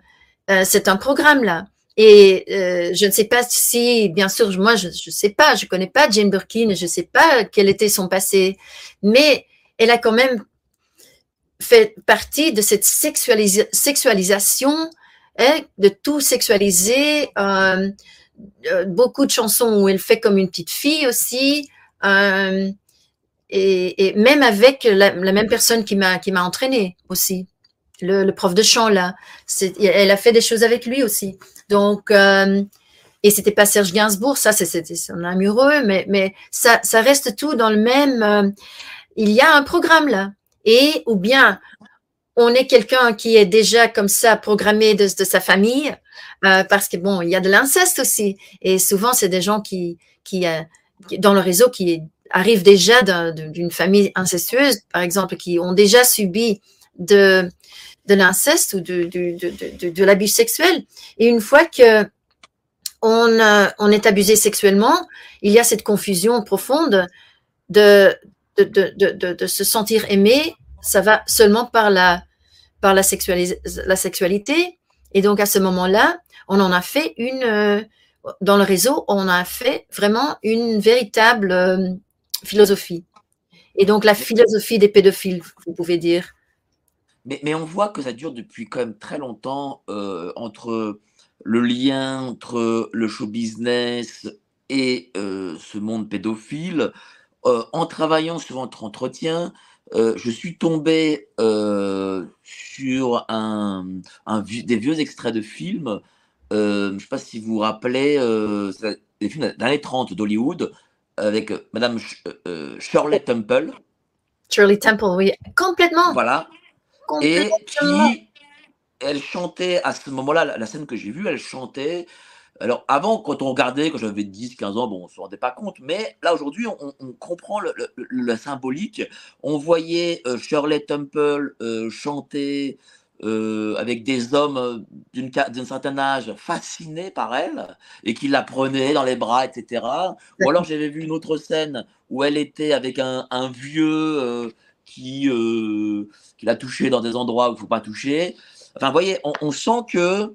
euh, c'est un programme là. Et euh, je ne sais pas si, bien sûr, moi, je ne sais pas, je connais pas Jane Birkin, je ne sais pas quel était son passé, mais elle a quand même fait partie de cette sexualisation, hein, de tout sexualiser. Beaucoup de chansons où elle fait comme une petite fille aussi. Euh, et, même avec la, même personne qui m'a qui m'a entraîné aussi, le, prof de chant là, elle a fait des choses avec lui aussi. Donc euh, et c'était pas Serge Gainsbourg, ça c'était son amoureux, mais mais ça ça reste tout dans le même. Euh, il y a un programme là, et ou bien on est quelqu'un qui est déjà comme ça programmé de, sa famille, euh, parce que bon, il y a de l'inceste aussi, et souvent c'est des gens qui qui euh, dans le réseau qui arrivent déjà d'une famille incestueuse, par exemple, qui ont déjà subi de, de l'inceste ou de, de, de, de l'abus sexuel. Et une fois que on, euh, on est abusé sexuellement, il y a cette confusion profonde de, de, de, de, de se sentir aimé, ça va seulement par la, par la, la sexualité. Et donc, à ce moment-là, on en a fait une, euh, dans le réseau, on a fait vraiment une véritable euh, philosophie. Et donc, la philosophie des pédophiles, vous pouvez dire. Mais, mais on voit que ça dure depuis quand même très longtemps euh, entre le lien entre le show business et ce monde pédophile. En travaillant sur votre entretien, euh, je suis tombé euh, sur un, un, des vieux extraits de films. Euh, je ne sais pas si vous vous rappelez, des films des années 30 d'Hollywood avec Madame Shirley Temple. Shirley Temple, oui, complètement. Voilà. Complètement. Et qui, elle chantait à ce moment-là, la, la scène que j'ai vue, elle chantait alors avant, quand on regardait, quand j'avais 10, 15 ans, bon, on ne se rendait pas compte, mais là aujourd'hui, on, comprend le, symbolique. On voyait euh, Shirley Temple euh, chanter euh, avec des hommes d'un certain âge fascinés par elle et qui la prenaient dans les bras, etc. Ou alors j'avais vu une autre scène où elle était avec un, vieux qui, l'a touché dans des endroits où il ne faut pas toucher. Enfin, vous voyez, on sent que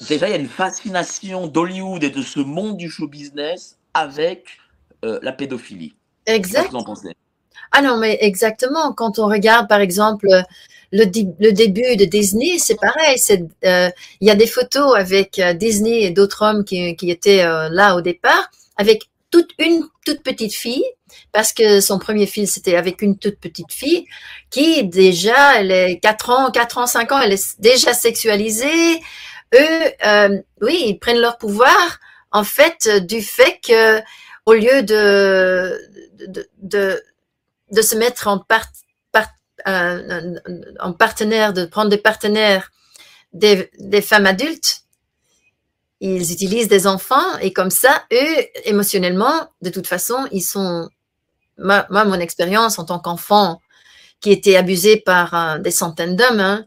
déjà, il y a une fascination d'Hollywood et de ce monde du show business avec euh, la pédophilie. Exact. Ah non, mais exactement. Quand on regarde, par exemple, le, le début de Disney, c'est pareil. Euh, il y a des photos avec euh, Disney et d'autres hommes qui, qui étaient là au départ, avec toute une toute petite fille, parce que son premier film, c'était avec une toute petite fille, qui déjà, elle est 4 ans, 4 ans, 5 ans, elle est déjà sexualisée, eux, euh, oui, ils prennent leur pouvoir en fait du fait que au lieu de de, de, se mettre en, part, euh, en partenaire, de prendre des partenaires des, des femmes adultes, ils utilisent des enfants et comme ça, eux, émotionnellement, de toute façon, ils sont. Moi, mon expérience en tant qu'enfant qui était abusé par euh, des centaines d'hommes, hein,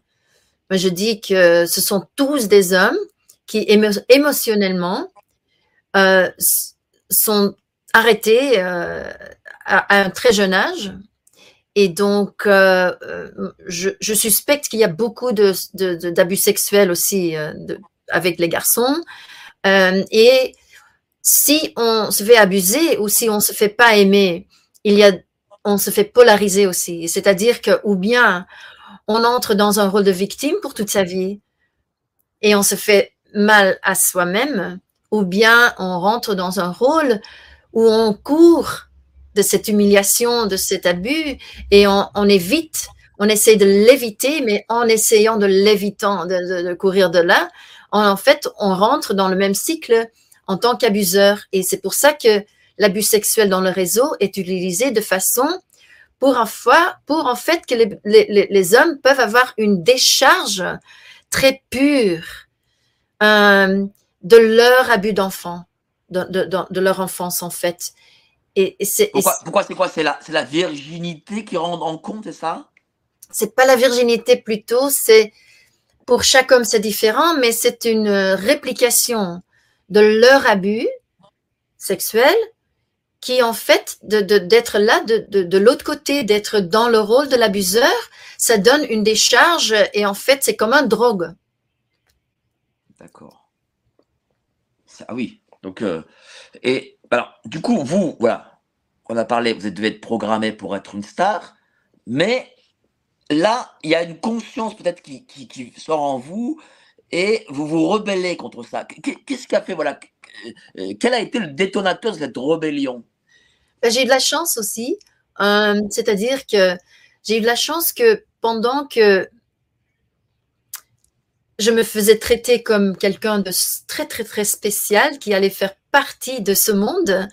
je dis que ce sont tous des hommes qui émo émotionnellement euh, sont arrêtés euh, à, un très jeune âge. Et donc, euh, je, suspecte qu'il y a beaucoup d'abus de, de, sexuels aussi avec les garçons. Et si on se fait abuser ou si on se fait pas aimer, il y a, on se fait polariser aussi. C'est-à-dire que ou bien on entre dans un rôle de victime pour toute sa vie et on se fait mal à soi-même, ou bien on rentre dans un rôle où on court de cette humiliation, de cet abus, et on, évite, on essaie de l'éviter, mais en essayant de l'évitant, de, de, courir de là, en fait, on rentre dans le même cycle en tant qu'abuseur. Et c'est pour ça que l'abus sexuel dans le réseau est utilisé de façon pour, en, fois, pour en fait que les, les, les, hommes peuvent avoir une décharge très pure euh, de leur abus d'enfant, de, de, de, leur enfance en fait. Et, et c'est, pourquoi, c'est quoi? C'est la, la virginité qui rend en compte, c'est ça? C'est pas la virginité plutôt, c'est pour chaque homme c'est différent, mais c'est une réplication de leur abus sexuel qui en fait d'être de, de, là de, de, l'autre côté, d'être dans le rôle de l'abuseur, ça donne une décharge et en fait c'est comme un drogue. D'accord. Ah oui. Donc euh, et alors du coup vous voilà, on a parlé, vous devez être programmé pour être une star, mais là il y a une conscience peut-être qui, qui sort en vous et vous vous rebellez contre ça. Qu'est-ce qui a fait, voilà, euh, quel a été le détonateur de cette rébellion? Ben, J'ai eu de la chance aussi, euh, c'est-à-dire que j'ai eu de la chance que pendant que je me faisais traiter comme quelqu'un de très, très, très spécial qui allait faire partie de ce monde,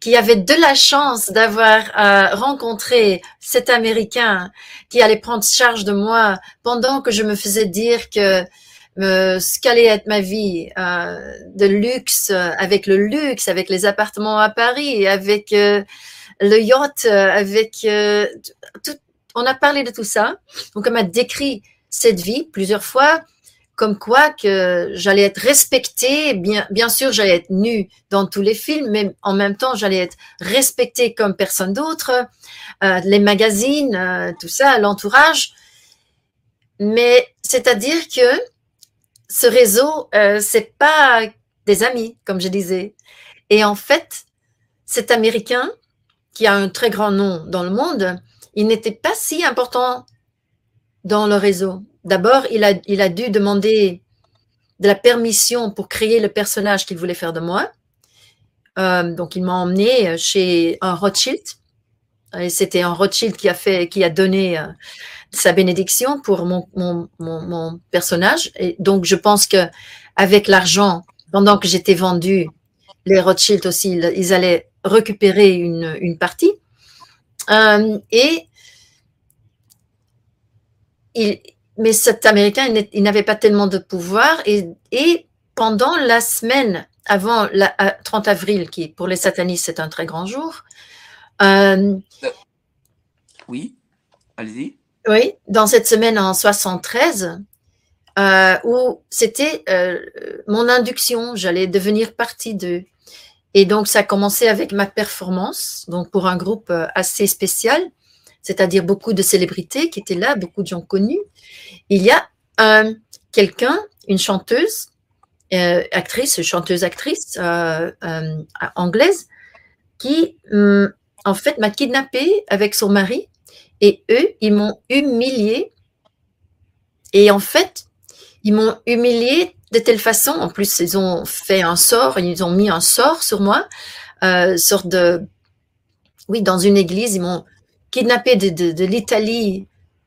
qui avait de la chance d'avoir euh, rencontré cet Américain qui allait prendre charge de moi pendant que je me faisais dire que euh, ce qu'allait être ma vie euh, de luxe, euh, avec le luxe, avec les appartements à Paris, avec le yacht, avec tout. On a parlé de tout ça. Donc, on m'a décrit cette vie plusieurs fois comme quoi que j'allais être respectée. Bien, bien sûr, j'allais être nue dans tous les films, mais en même temps, j'allais être respectée comme personne d'autre. Les magazines, tout ça, l'entourage. Mais c'est-à-dire que ce réseau, euh, c'est pas des amis, comme je disais. Et en fait, cet Américain qui a un très grand nom dans le monde, il n'était pas si important dans le réseau. D'abord, il a, il a dû demander de la permission pour créer le personnage qu'il voulait faire de moi. Euh, donc, il m'a emmené chez un Rothschild. Et c'était un Rothschild qui a fait, qui a donné euh, sa bénédiction pour mon, mon, mon, personnage. Et donc, je pense que avec l'argent, pendant que j'étais vendu, les Rothschild aussi, ils allaient récupérer une, une partie. Euh, et il, mais cet Américain, il n'avait pas tellement de pouvoir. Et, et pendant la semaine avant le 30 avril, qui pour les satanistes c'est un très grand jour. Euh, oui, allez-y. Oui, dans cette semaine en 73, euh, où c'était euh, mon induction, j'allais devenir partie de. Et donc ça a commencé avec ma performance, donc pour un groupe assez spécial, c'est-à-dire beaucoup de célébrités qui étaient là, beaucoup de gens connus il y a euh, quelqu'un, une chanteuse, actrice, chanteuse actrice euh, anglaise, qui hum, en fait m'a kidnappée avec son mari et eux, ils m'ont humiliée. Et en fait, ils m'ont humiliée de telle façon. En plus, ils ont fait un sort, ils ont mis un sort sur moi, euh, sorte de, oui, dans une église, ils m'ont kidnappée de, l'Italie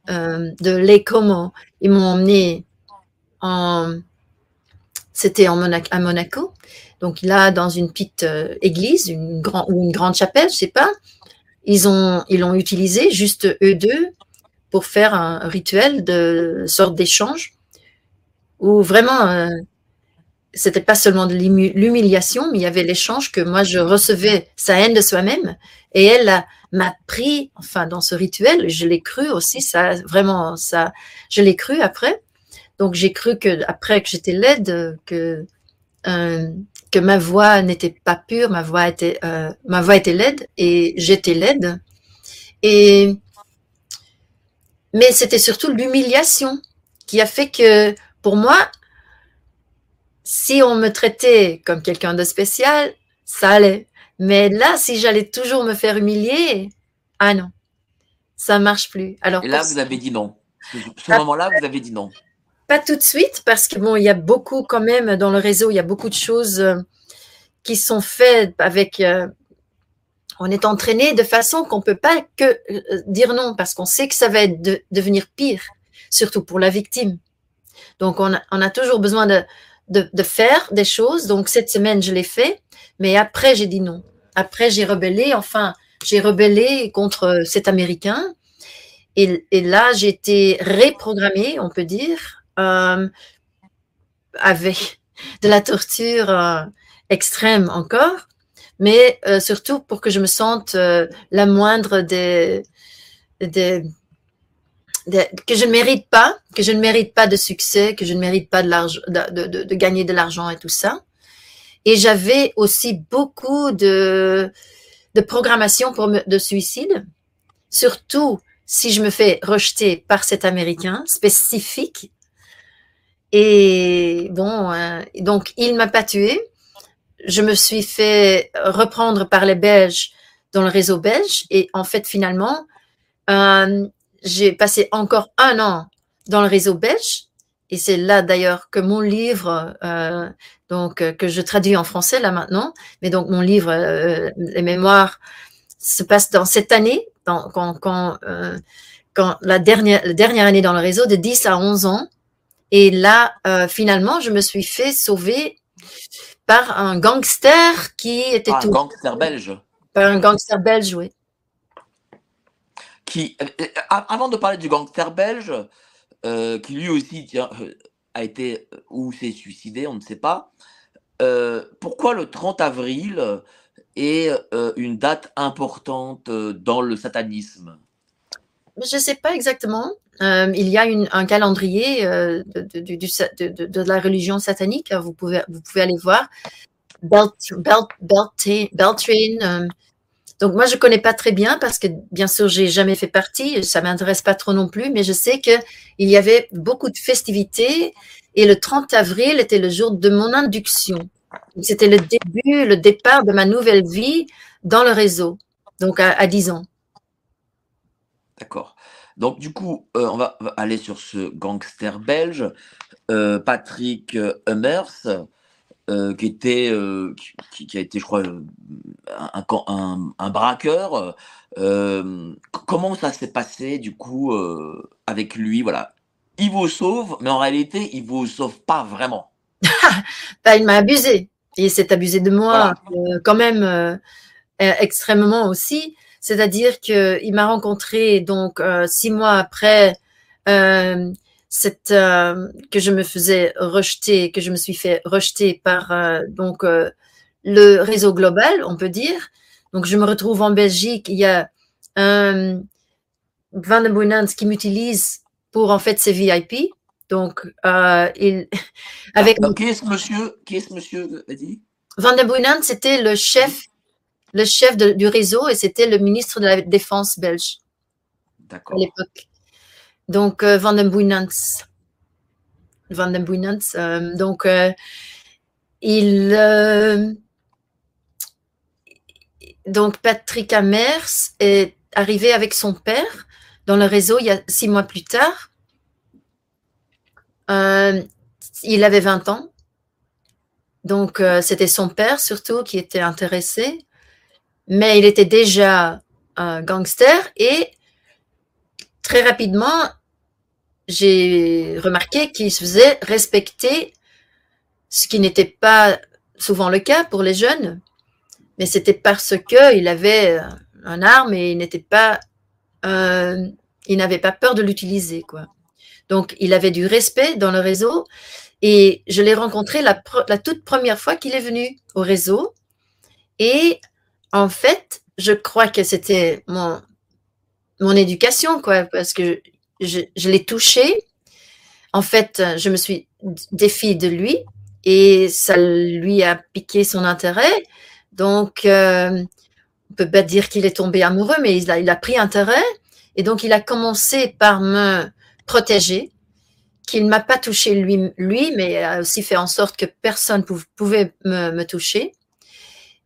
euh, de Les Como. Ils m'ont emmené en. C'était à Monaco. Donc là, dans une petite euh, église, une grand, ou une grande chapelle, je sais pas. Ils ont, ils l'ont utilisé juste eux deux pour faire un rituel de sorte d'échange où vraiment euh, c'était pas seulement de l'humiliation, mais il y avait l'échange que moi je recevais sa haine de soi-même et elle m'a pris, enfin dans ce rituel, je l'ai cru aussi, ça vraiment ça, je l'ai cru après. Donc j'ai cru que après que j'étais laide, que euh, que ma voix n'était pas pure, ma voix était euh, ma voix était laide et j'étais laide. Et mais c'était surtout l'humiliation qui a fait que pour moi si on me traitait comme quelqu'un de spécial, ça allait. Mais là, si j'allais toujours me faire humilier, ah non, ça marche plus. Alors, Et là, vous avez dit non. Ce moment-là, vous avez dit non. Pas tout de suite, parce que bon, il y a beaucoup quand même dans le réseau, il y a beaucoup de choses euh, qui sont faites avec. Euh, on est entraîné de façon qu'on peut pas que euh, dire non, parce qu'on sait que ça va devenir pire, surtout pour la victime. Donc, on a toujours besoin de, faire des choses. Donc, cette semaine, je l'ai fait. Mais après, j'ai dit non. Après, j'ai rebellé. Enfin, j'ai rebellé contre cet Américain. Et, là, j'ai été reprogrammée, on peut dire, avec de la torture euh, extrême encore. Mais euh, surtout pour que je me sente la moindre des, que je ne mérite pas, que je ne mérite pas de succès, que je ne mérite pas de, gagner de l'argent et tout ça. Et j'avais aussi beaucoup de, de programmation pour de suicide, surtout si je me fais rejeter par cet Américain spécifique. Et bon, euh, donc il m'a pas tué. Je me suis fait reprendre par les Belges dans le réseau belge et en fait finalement, euh, j'ai passé encore un an dans le réseau belge. Et c'est là d'ailleurs que mon livre, euh, donc euh, que je traduis en français là maintenant, mais donc mon livre, euh, les mémoires, se passe dans cette année, dans, quand, quand, euh, quand la dernière, la dernière année dans le réseau, de 10 à 11 ans. Et là, euh, finalement, je me suis fait sauver par un gangster qui était ah, tout. Un gangster belge. Par un gangster belge, oui qui, euh, euh, avant de parler du gangster belge, euh, qui lui aussi a été ou s'est suicidé, on ne sait pas. pourquoi le 30 avril est une date importante dans le satanisme? Je ne sais pas exactement. Euh, il y a un calendrier euh, de, la religion satanique. Vous pouvez, aller voir. Belt. Euh. donc moi je connais pas très bien parce que bien sûr j'ai jamais fait partie, ça m'intéresse pas trop non plus, mais je sais que il y avait beaucoup de festivités et le 30 avril était le jour de mon induction. C'était le début, le départ de ma nouvelle vie dans le réseau, donc à 10 ans. D'accord. Donc, du coup, euh, on va aller sur ce gangster belge, euh, Patrick euh, Hummers, qui, était, qui, a été, je crois, un, un, braqueur. comment ça s'est passé, du coup, avec lui? Voilà. Il vous sauve, mais en réalité, il vous sauve pas vraiment. bah, il m'a abusé. Il s'est abusé de moi, quand même, extrêmement aussi. C'est-à-dire qu'il m'a rencontré donc euh, six mois après euh, cette, euh, que je me faisais rejeter, que je me suis fait rejeter par donc le réseau global, on peut dire. Donc je me retrouve en Belgique. Il y a un Van de qui m'utilise pour en fait ses VIP. Donc, il, avec. qui est ce monsieur Qui est ce monsieur Van de c'était le chef le chef du réseau et c'était le ministre de la Défense belge à l'époque. Donc, euh, Van den Boynans. Van den. Euh, donc, euh, il. donc, Patrick Amers est arrivé avec son père dans le réseau il y a six mois plus tard. il avait 20 ans. Donc, c'était son père surtout qui était intéressé mais il était déjà un gangster et très rapidement, j'ai remarqué qu'il se faisait respecter, ce qui n'était pas souvent le cas pour les jeunes, mais c'était parce qu'il avait un arme et il n'était pas, euh, il n'avait pas peur de l'utiliser, quoi. Donc, il avait du respect dans le réseau et je l'ai rencontré la, la toute première fois qu'il est venu au réseau et en fait, je crois que c'était mon, mon éducation, quoi, parce que je, je l'ai touché. En fait, je me suis défiée de lui et ça lui a piqué son intérêt. Donc, euh, on peut pas dire qu'il est tombé amoureux, mais il a, il a pris intérêt. Et donc, il a commencé par me protéger, qu'il ne m'a pas touché lui, lui, mais a aussi fait en sorte que personne pouvait me, me toucher.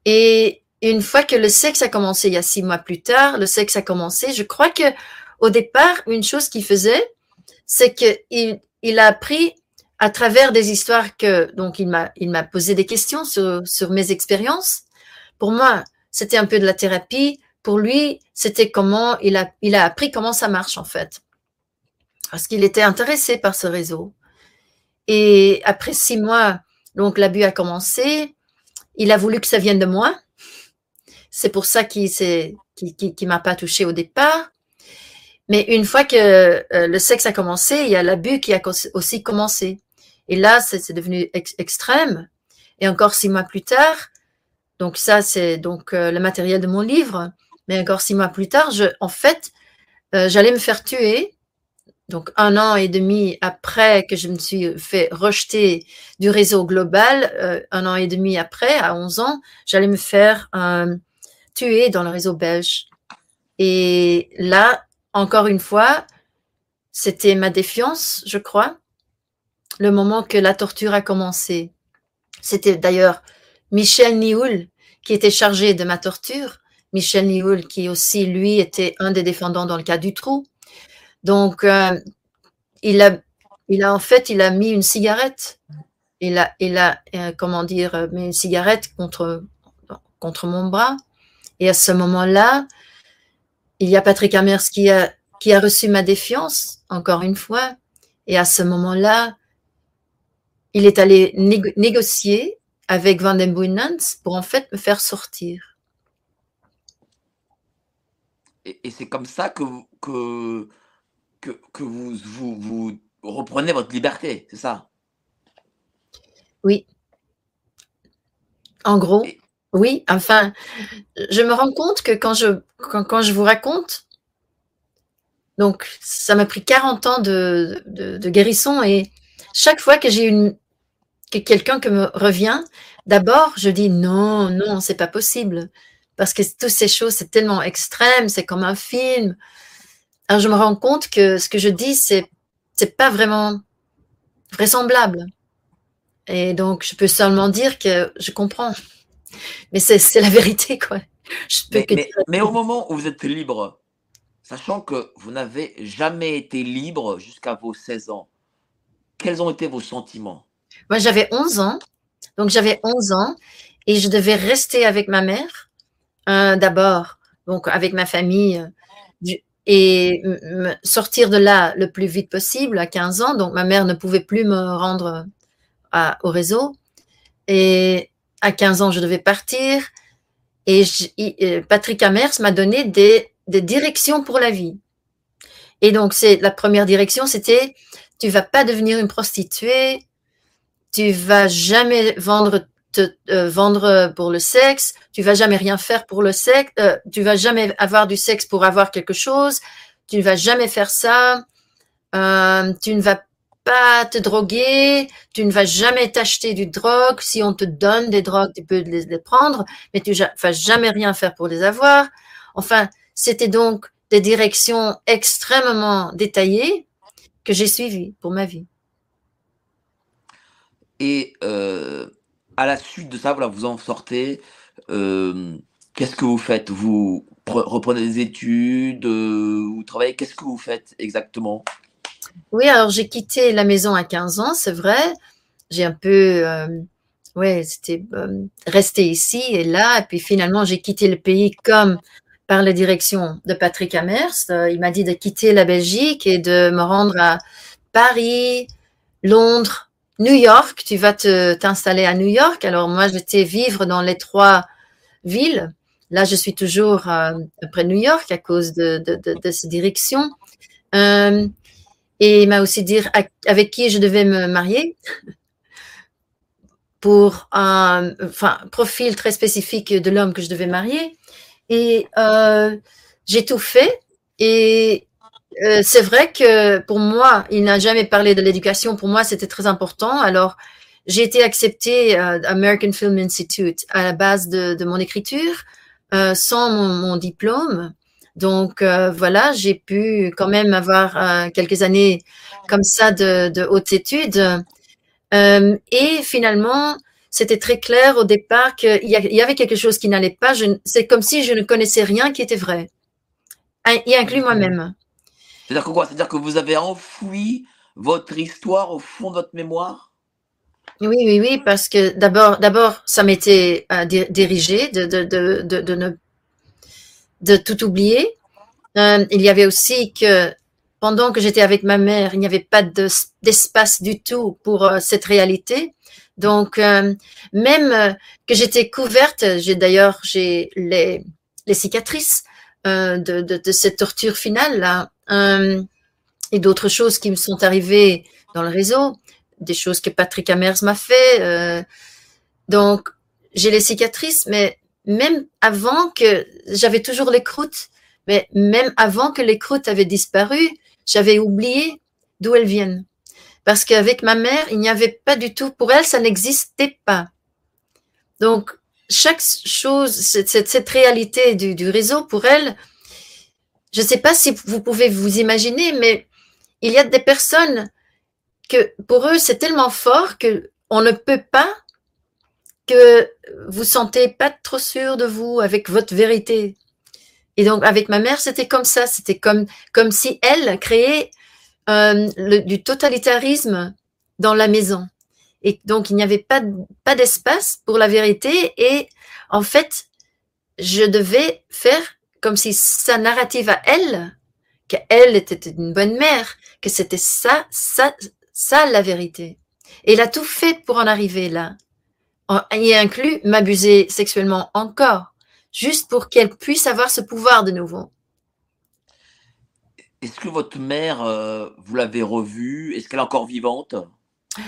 Et une fois que le sexe a commencé, il y a six mois plus tard, le sexe a commencé, je crois que au départ, une chose qu'il faisait, c'est qu'il il a appris à travers des histoires que, donc il m'a, il posé des questions sur, sur mes expériences. Pour moi, c'était un peu de la thérapie. Pour lui, c'était comment il a, il a appris comment ça marche en fait. Parce qu'il était intéressé par ce réseau. Et après six mois, donc l'abus a commencé. Il a voulu que ça vienne de moi. C'est pour ça qu'il ne m'a pas touché au départ. Mais une fois que euh, le sexe a commencé, il y a l'abus qui a aussi commencé. Et là, c'est devenu extrême. Et encore six mois plus tard, donc ça, c'est donc euh, le matériel de mon livre. Mais encore six mois plus tard, en fait, euh, j'allais me faire tuer. Donc un an et demi après que je me suis fait rejeter du réseau global, un an et demi après, à 11 ans, j'allais me faire tué dans le réseau belge. Et là, encore une fois, c'était ma défiance, je crois, le moment que la torture a commencé. C'était d'ailleurs Michel Nioul qui était chargé de ma torture. Michel Nioul qui aussi, lui, était un des défendants dans le cas du trou. Donc, euh, il, a, il a en fait, il a mis une cigarette. Il a, il a euh, comment dire, mis une cigarette contre, contre mon bras. Et à ce moment-là, il y a Patrick Amers qui a, qui a reçu ma défiance, encore une fois. Et à ce moment-là, il est allé négocier avec Van den pour en fait me faire sortir. Et, c'est comme ça que, que, que, vous, vous, vous reprenez votre liberté, c'est ça? Oui. En gros, oui, enfin, je me rends compte que quand je, quand, je vous raconte Donc, ça m'a pris 40 ans de, de, guérison et chaque fois que j'ai une que quelqu'un qui me revient, d'abord, je dis non, non, c'est pas possible. Parce que toutes ces choses, c'est tellement extrême, c'est comme un film. Alors, je me rends compte que ce que je dis, c'est, c'est pas vraiment vraisemblable. Et donc, je peux seulement dire que je comprends. Mais c'est, la vérité, quoi. mais au moment où vous êtes libre, sachant que vous n'avez jamais été libre jusqu'à vos 16 ans, quels ont été vos sentiments? Moi, j'avais 11 ans. Donc, j'avais 11 ans et je devais rester avec ma mère euh, d'abord, donc avec ma famille euh, et sortir de là le plus vite possible à 15 ans. Donc, ma mère ne pouvait plus me rendre au réseau. Et à 15 ans, je devais partir. Et Patrick Amers m'a donné des directions pour la vie. Et donc, c'est la première direction, c'était tu vas pas devenir une prostituée, tu vas jamais vendre te, euh, vendre pour le sexe, tu vas jamais rien faire pour le sexe, euh, tu vas jamais avoir du sexe pour avoir quelque chose, tu ne vas jamais faire ça, euh, tu ne vas pas te droguer, tu ne vas jamais t'acheter du drogue. Si on te donne des drogues, tu peux les, prendre, mais tu ne vas jamais rien faire pour les avoir. Enfin, c'était donc des directions extrêmement détaillées que j'ai suivies pour ma vie. Et euh, à la suite de ça, voilà, vous en sortez. Euh, qu'est-ce que vous faites? Vous reprenez des études euh, Vous travaillez? Qu'est-ce que vous faites exactement? Oui, alors j'ai quitté la maison à 15 ans, c'est vrai. J'ai un peu, ouais, c'était resté ici et là. Et puis finalement, j'ai quitté le pays comme par la direction de Patrick Amers. Euh, il m'a dit de quitter la Belgique et de me rendre à Paris, Londres, New York. Tu vas t'installer à New York. Alors moi, j'étais vivre dans les trois villes. Là, je suis toujours euh, près de New York à cause de, de, de. Euh, et il m'a aussi dit avec qui je devais me marier pour un enfin, profil très spécifique de l'homme que je devais marier. Et euh, j'ai tout fait. Et euh, c'est vrai que pour moi, il n'a jamais parlé de l'éducation. Pour moi, c'était très important. Alors, j'ai été acceptée à American Film Institute à la base de, mon écriture euh, sans mon, diplôme. Donc euh, voilà, j'ai pu quand même avoir euh, quelques années comme ça de, de hautes études. Euh, et finalement, c'était très clair au départ qu'il y avait quelque chose qui n'allait pas. C'est comme si je ne connaissais rien qui était vrai, y inclut moi-même. C'est-à-dire que quoi? C'est-à-dire que vous avez enfoui votre histoire au fond de votre mémoire? Oui, oui, oui, parce que d'abord, d'abord, ça m'était euh, dirigé de, de, de, de, ne, de tout oublier. Euh, il y avait aussi que pendant que j'étais avec ma mère, il n'y avait pas d'espace du tout pour euh, cette réalité. Donc, euh, même que j'étais couverte, j'ai d'ailleurs j'ai les, les cicatrices de, de, de, cette torture finale là, et d'autres choses qui me sont arrivées dans le réseau, des choses que Patrick Amers m'a fait. donc, j'ai les cicatrices, mais même avant que j'avais toujours les croûtes, mais même avant que les croûtes avaient disparu, j'avais oublié d'où elles viennent. Parce qu'avec ma mère, il n'y avait pas du tout, pour elle, ça n'existait pas. Donc, chaque chose, cette, cette, réalité du, du, réseau, pour elle, je ne sais pas si vous pouvez vous imaginer, mais il y a des personnes que pour eux, c'est tellement fort que on ne peut pas que vous sentez pas trop sûr de vous avec votre vérité. Et donc, avec ma mère, c'était comme ça. C'était comme, comme si elle créait euh, du totalitarisme dans la maison. Et donc, il n'y avait pas, pas d'espace pour la vérité. Et en fait, je devais faire comme si sa narrative à elle, qu'elle était une bonne mère, que c'était ça, ça, ça la vérité. Et a tout fait pour en arriver là. Il inclut m'abuser sexuellement encore, juste pour qu'elle puisse avoir ce pouvoir de nouveau. Est-ce que votre mère, euh, vous l'avez revue? Est-ce qu'elle est encore vivante?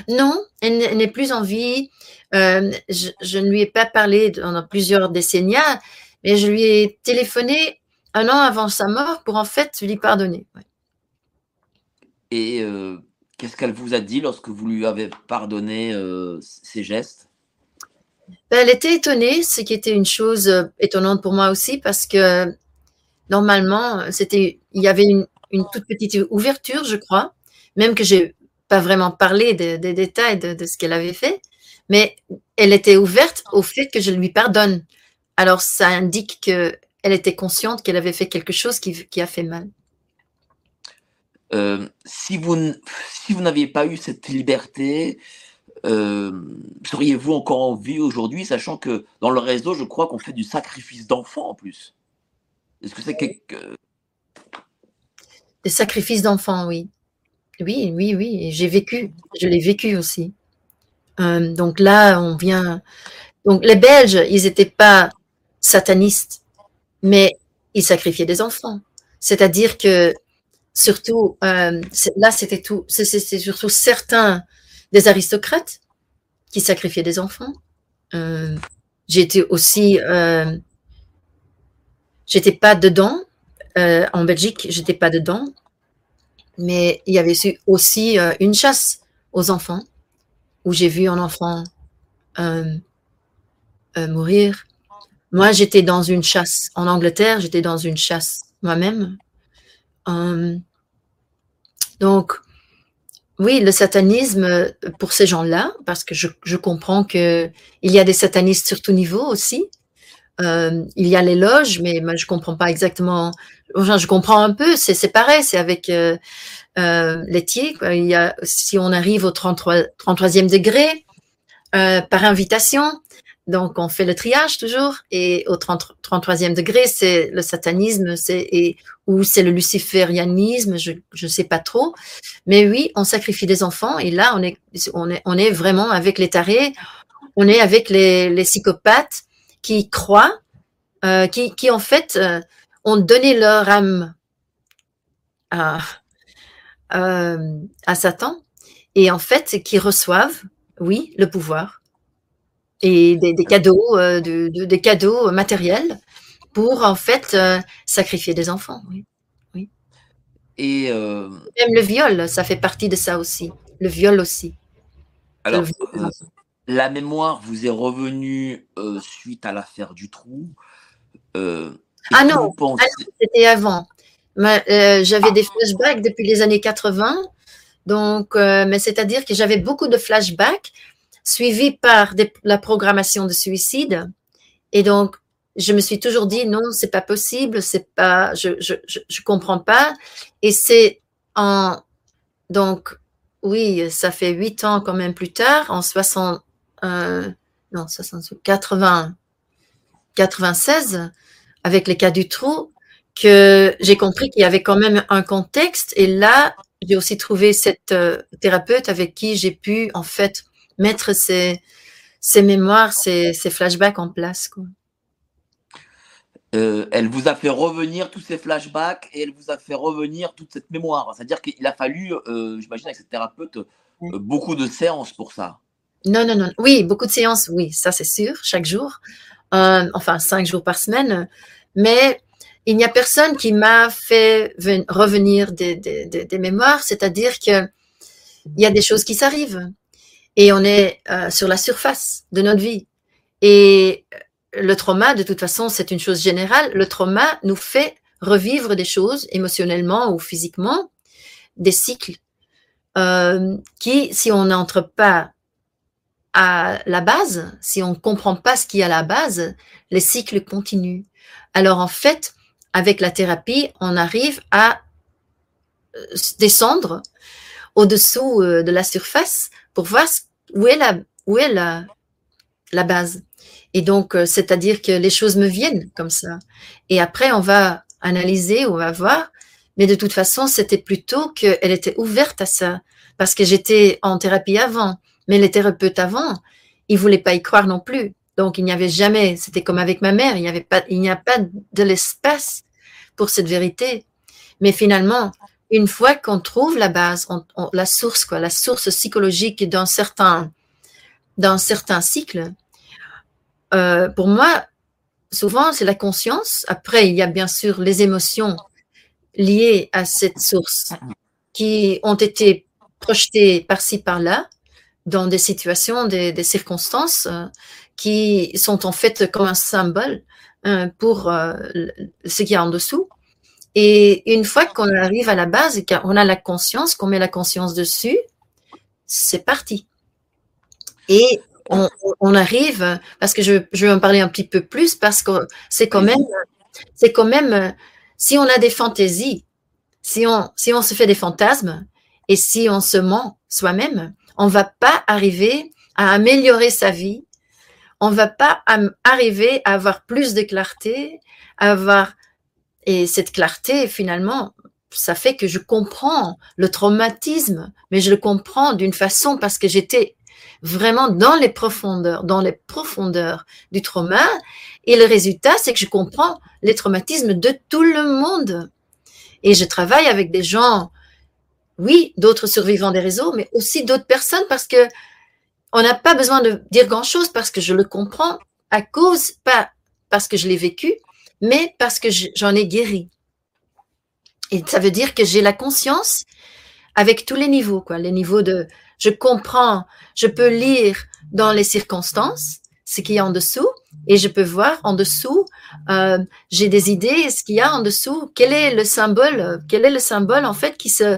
Non, elle n'est plus en vie. Euh, je, ne lui ai pas parlé pendant plusieurs décennies, mais je lui ai téléphoné un an avant sa mort pour en fait lui pardonner. Et euh, qu'est-ce qu'elle vous a dit lorsque vous lui avez pardonné ces gestes? Ben, Elle était étonnée, ce qui était une chose euh, étonnante pour moi aussi, parce que normalement, c'était, il y avait une, toute petite ouverture, je crois, même que j'ai pas vraiment parlé des détails de, ce qu'elle avait fait, mais elle était ouverte au fait que je lui pardonne. Alors, ça indique que elle était consciente qu'elle avait fait quelque chose qui, a fait mal. Euh, si vous, si vous n'aviez pas eu cette liberté, seriez-vous encore en vie aujourd'hui, sachant que dans le réseau, je crois qu'on fait du sacrifice d'enfants en plus Est-ce que c'est quelque... Des sacrifices d'enfants, oui. Oui, oui, oui. J'ai vécu. Je l'ai vécu aussi. Euh, donc là, on vient. Donc les Belges, ils n'étaient pas satanistes mais ils sacrifiaient des enfants. C'est-à-dire que surtout, euh, là, c'était tout, c'est surtout certains des aristocrates qui sacrifiaient des enfants. Euh, j'étais aussi, euh, j'étais pas dedans. Euh, en Belgique, j'étais pas dedans, mais il y avait aussi une chasse aux enfants où j'ai vu un enfant mourir moi, j'étais dans une chasse. En Angleterre, j'étais dans une chasse moi-même. Donc, oui, le satanisme pour ces gens-là, parce que je, je comprends que il y a des satanistes sur tout niveau aussi. Euh, il y a les loges, mais moi je comprends pas exactement. Enfin, je comprends un peu. C'est pareil. C'est avec euh, euh. Quoi. Il y a si on arrive au 33, 33e degré euh, par invitation, donc, on fait le triage toujours. Et au 30, 33e degré, c'est le satanisme, c'est ou c'est le luciférianisme, je ne sais pas trop. Mais oui, on sacrifie des enfants. Et là, on est, on est, on est vraiment avec les tarés, on est avec les, psychopathes qui croient, euh, qui, qui en fait euh, ont donné leur âme euh, à Satan. Et en fait, qui reçoivent, oui, le pouvoir et des, des cadeaux, euh, de, de, des cadeaux matériels pour en fait euh, sacrifier des enfants. Oui. oui. Et euh, même le viol, ça fait partie de ça aussi. Le viol aussi. Alors, viol. la mémoire vous est revenue suite à l'affaire du trou. ah non, pensez... ah c'était avant. J'avais ah. des flashbacks depuis les années 80. Donc, mais c'est-à-dire que j'avais beaucoup de flashbacks suivi par la programmation de suicide. Et donc, je me suis toujours dit non, c'est pas possible, c'est pas, je, je, je, je, comprends pas. Et c'est en, donc, oui, ça fait huit ans quand même plus tard, en 60, euh, non, 60, 80, 96, avec les cas du trou, que j'ai compris qu'il y avait quand même un contexte. Et là, j'ai aussi trouvé cette euh, thérapeute avec qui j'ai pu, en fait, mettre ces, ces mémoires, ces, ces, flashbacks en place. Quoi. Euh, elle vous a fait revenir tous ces flashbacks et elle vous a fait revenir toute cette mémoire. C'est-à-dire qu'il a fallu, euh, j'imagine, avec cette thérapeute, euh, beaucoup de séances pour ça. Non, non, non. Oui, beaucoup de séances, oui, ça c'est sûr, chaque jour. Euh, enfin, cinq jours par semaine. Mais il n'y a personne qui m'a fait revenir des, des, des, des mémoires, c'est-à-dire qu'il y a des choses qui s'arrivent et on est euh, sur la surface de notre vie. Et le trauma, de toute façon, c'est une chose générale. Le trauma nous fait revivre des choses émotionnellement ou physiquement, des cycles euh, qui, si on n'entre pas à la base, si on ne comprend pas ce qui est à la base, les cycles continuent. Alors en fait, avec la thérapie, on arrive à euh, descendre au-dessous euh, de la surface pour voir où est la, où est la, la base. Et donc, euh, c'est-à-dire que les choses me viennent comme ça. Et après, on va analyser, on va voir. Mais de toute façon, c'était plutôt qu'elle était ouverte à ça. Parce que j'étais en thérapie avant. Mais les thérapeutes avant, ils voulaient pas y croire non plus. Donc, il n'y avait jamais, c'était comme avec ma mère, il n'y avait pas, il n'y a pas de l'espace pour cette vérité. Mais finalement, une fois qu'on trouve la base, la source, quoi, la source psychologique dans certains, dans certains cycles, euh, pour moi, souvent, c'est la conscience. Après, il y a bien sûr les émotions liées à cette source qui ont été projetés par-ci, par-là, dans des situations, des, des circonstances euh, qui sont en fait comme un symbole euh, pour euh, ce qu'il y a en dessous. Et une fois qu'on arrive à la base et qu'on a la conscience, qu'on met la conscience dessus, c'est parti. Et on, arrive, parce que je, je, vais en parler un petit peu plus, parce que c'est quand même, c'est quand même, si on a des fantaisies, si on, si on se fait des fantasmes et si on se ment soi-même, on va pas arriver à améliorer sa vie. On va pas arriver à avoir plus de clarté, à avoir, et cette clarté, finalement, ça fait que je comprends le traumatisme, mais je le comprends d'une façon parce que j'étais vraiment dans les profondeurs, dans les profondeurs du trauma. Et le résultat, c'est que je comprends les traumatismes de tout le monde. Et je travaille avec des gens, oui, d'autres survivants des réseaux, mais aussi d'autres personnes parce que on n'a pas besoin de dire grand chose parce que je le comprends à cause, pas parce que je l'ai vécu, mais parce que j'en ai guéri. Et ça veut dire que j'ai la conscience avec tous les niveaux, quoi. Les niveaux de, je comprends, je peux lire dans les circonstances ce qu'il y a en dessous et je peux voir en dessous, euh, j'ai des idées, ce qu'il y a en dessous, quel est le symbole, quel est le symbole en fait qui se,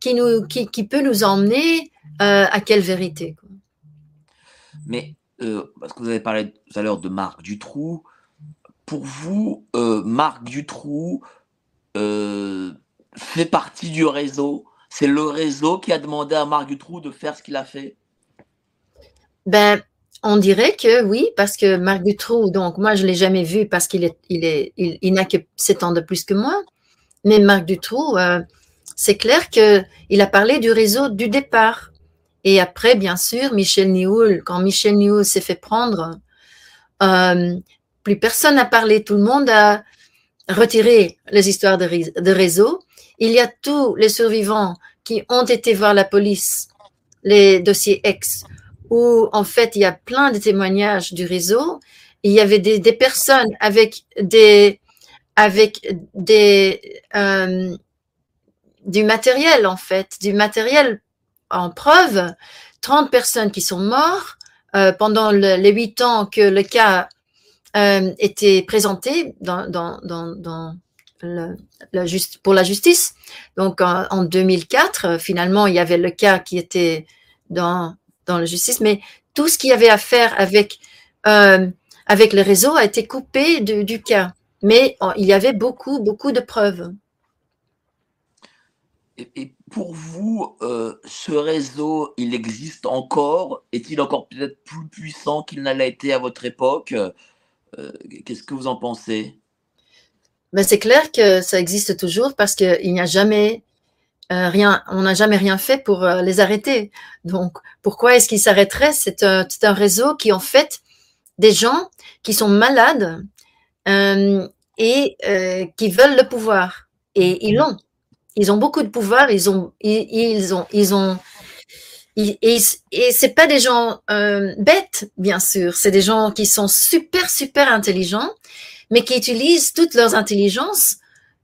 qui nous, qui, qui peut nous emmener euh, à quelle vérité. Mais euh, parce que vous avez parlé tout à l'heure de Marc Dutroux, pour vous, euh, Marc Dutroux euh, fait partie du réseau? C'est le réseau qui a demandé à Marc Dutroux de faire ce qu'il a fait? Ben, on dirait que oui, parce que Marc Dutroux, donc moi je ne l'ai jamais vu parce qu'il est, il est, il, n'a que 7 ans de plus que moi. Mais Marc Dutroux, euh, c'est clair qu'il a parlé du réseau du départ. Et après, bien sûr, Michel Nioul, quand Michel Nioul s'est fait prendre, plus personne n'a parlé, tout le monde a retiré les histoires de, réseau il y a tous les survivants qui ont été voir la police, les dossiers ex, où en fait il y a plein de témoignages du réseau. Il y avait des, personnes avec des avec des euh, du matériel en fait, du matériel en preuve. 30 personnes qui sont mortes euh, pendant les huit ans que le cas euh, était présenté la pour la justice. Donc en, 2004, euh, finalement, il y avait le cas qui était dans, dans la justice, mais tout ce qu'il y avait à faire avec, euh, avec le réseau a été coupé du cas. Mais il y avait beaucoup, beaucoup de preuves. Et, pour vous, ce réseau, il existe encore? Est-il encore peut-être plus puissant qu'il n'a été à votre époque? Qu'est-ce que vous en pensez? Mais c'est clair que ça existe toujours parce qu'il n'y a jamais euh, rien, on n'a jamais rien fait pour euh, les arrêter. Donc, pourquoi est-ce qu'ils s'arrêteraient? C'est un, un, réseau qui, en fait, des gens qui sont malades euh, et euh, qui veulent le pouvoir. Et ils l'ont. Ils ont beaucoup de pouvoir. Ils ont, ils, ils ont, ils ont. Et, et c'est pas des gens euh, bêtes, bien sûr. C'est des gens qui sont super, super intelligents mais qui utilisent toutes leurs intelligences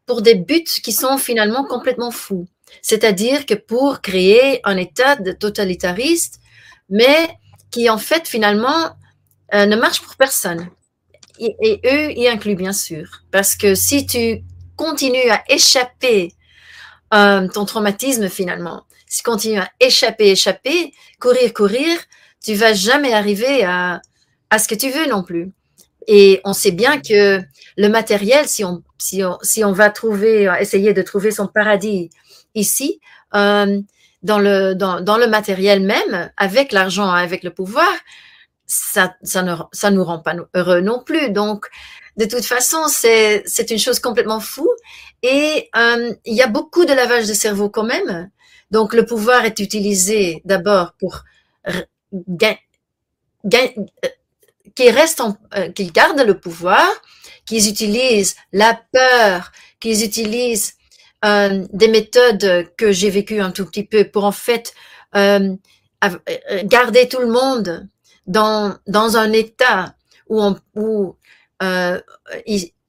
pour des buts qui sont finalement complètement fous. C'est-à-dire que pour créer un État totalitariste, mais qui en fait finalement euh, ne marche pour personne. Et, eux y incluent bien sûr. Parce que si tu continues à échapper euh, ton traumatisme finalement, si tu continues à échapper, échapper, courir, courir, tu vas jamais arriver à, à ce que tu veux non plus. Et on sait bien que le matériel, si on, si on, si on va trouver, essayer de trouver son paradis ici, euh, dans, le, dans, dans, le matériel même, avec l'argent, avec le pouvoir, ça, ça, ne, ça nous rend pas heureux non plus. Donc, de toute façon, c'est, une chose complètement fou. Et euh, il y a beaucoup de lavage de cerveau quand même. Donc, le pouvoir est utilisé d'abord pour gagner qu'ils restent, euh, qu'ils gardent le pouvoir, qu'ils utilisent la peur, qu'ils utilisent euh, des méthodes que j'ai vécues un tout petit peu pour en fait euh, euh garder tout le monde dans dans un état où on euh,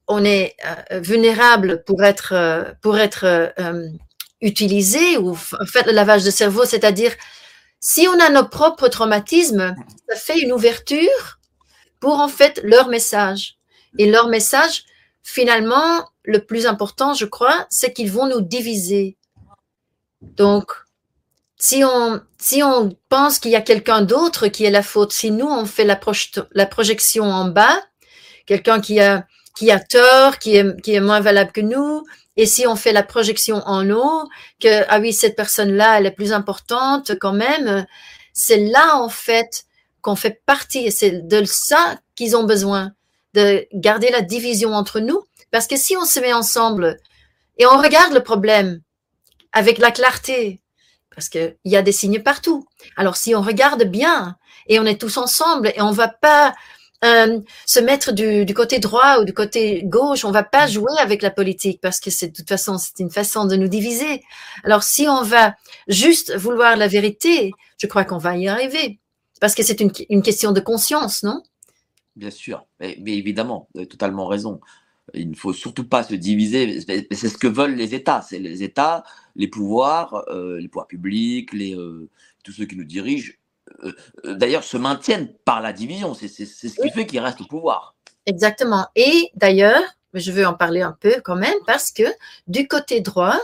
on est vulnérable pour être pour être utiliser ou faire le lavage de cerveau, c'est-à-dire si on a nos propres traumatismes, ça fait une ouverture pour en fait leur message. Et leur message, finalement, le plus important, je crois, c'est qu'ils vont nous diviser. Donc, si on, si on pense qu'il y a quelqu'un d'autre qui est la faute, si nous, on fait la, la projection en bas, quelqu'un qui a, qui a tort, qui est, qui est moins valable que nous, et si on fait la projection en haut, que, ah oui, cette personne-là, elle est plus importante quand même, c'est là, en fait, qu'on fait partie, c'est de ça qu'ils ont besoin, de garder la division entre nous, parce que si on se met ensemble et on regarde le problème avec la clarté, parce qu'il y a des signes partout. Alors si on regarde bien et on est tous ensemble et on va pas euh, se mettre du, côté droit ou du côté gauche. On va pas jouer avec la politique parce que c'est de toute façon c'est une façon de nous diviser. Alors si on va juste vouloir la vérité, je crois qu'on va y arriver parce que c'est une, question de conscience, non? Bien sûr, mais, évidemment, vous avez totalement raison. Il ne faut surtout pas se diviser. C'est ce que veulent les États. C'est les États, les pouvoirs, euh, les pouvoirs publics, euh, tous ceux qui nous dirigent d'ailleurs, se maintiennent par la division. C'est ce qui fait qu'ils restent au pouvoir. Exactement. Et d'ailleurs, je veux en parler un peu quand même, parce que du côté droit,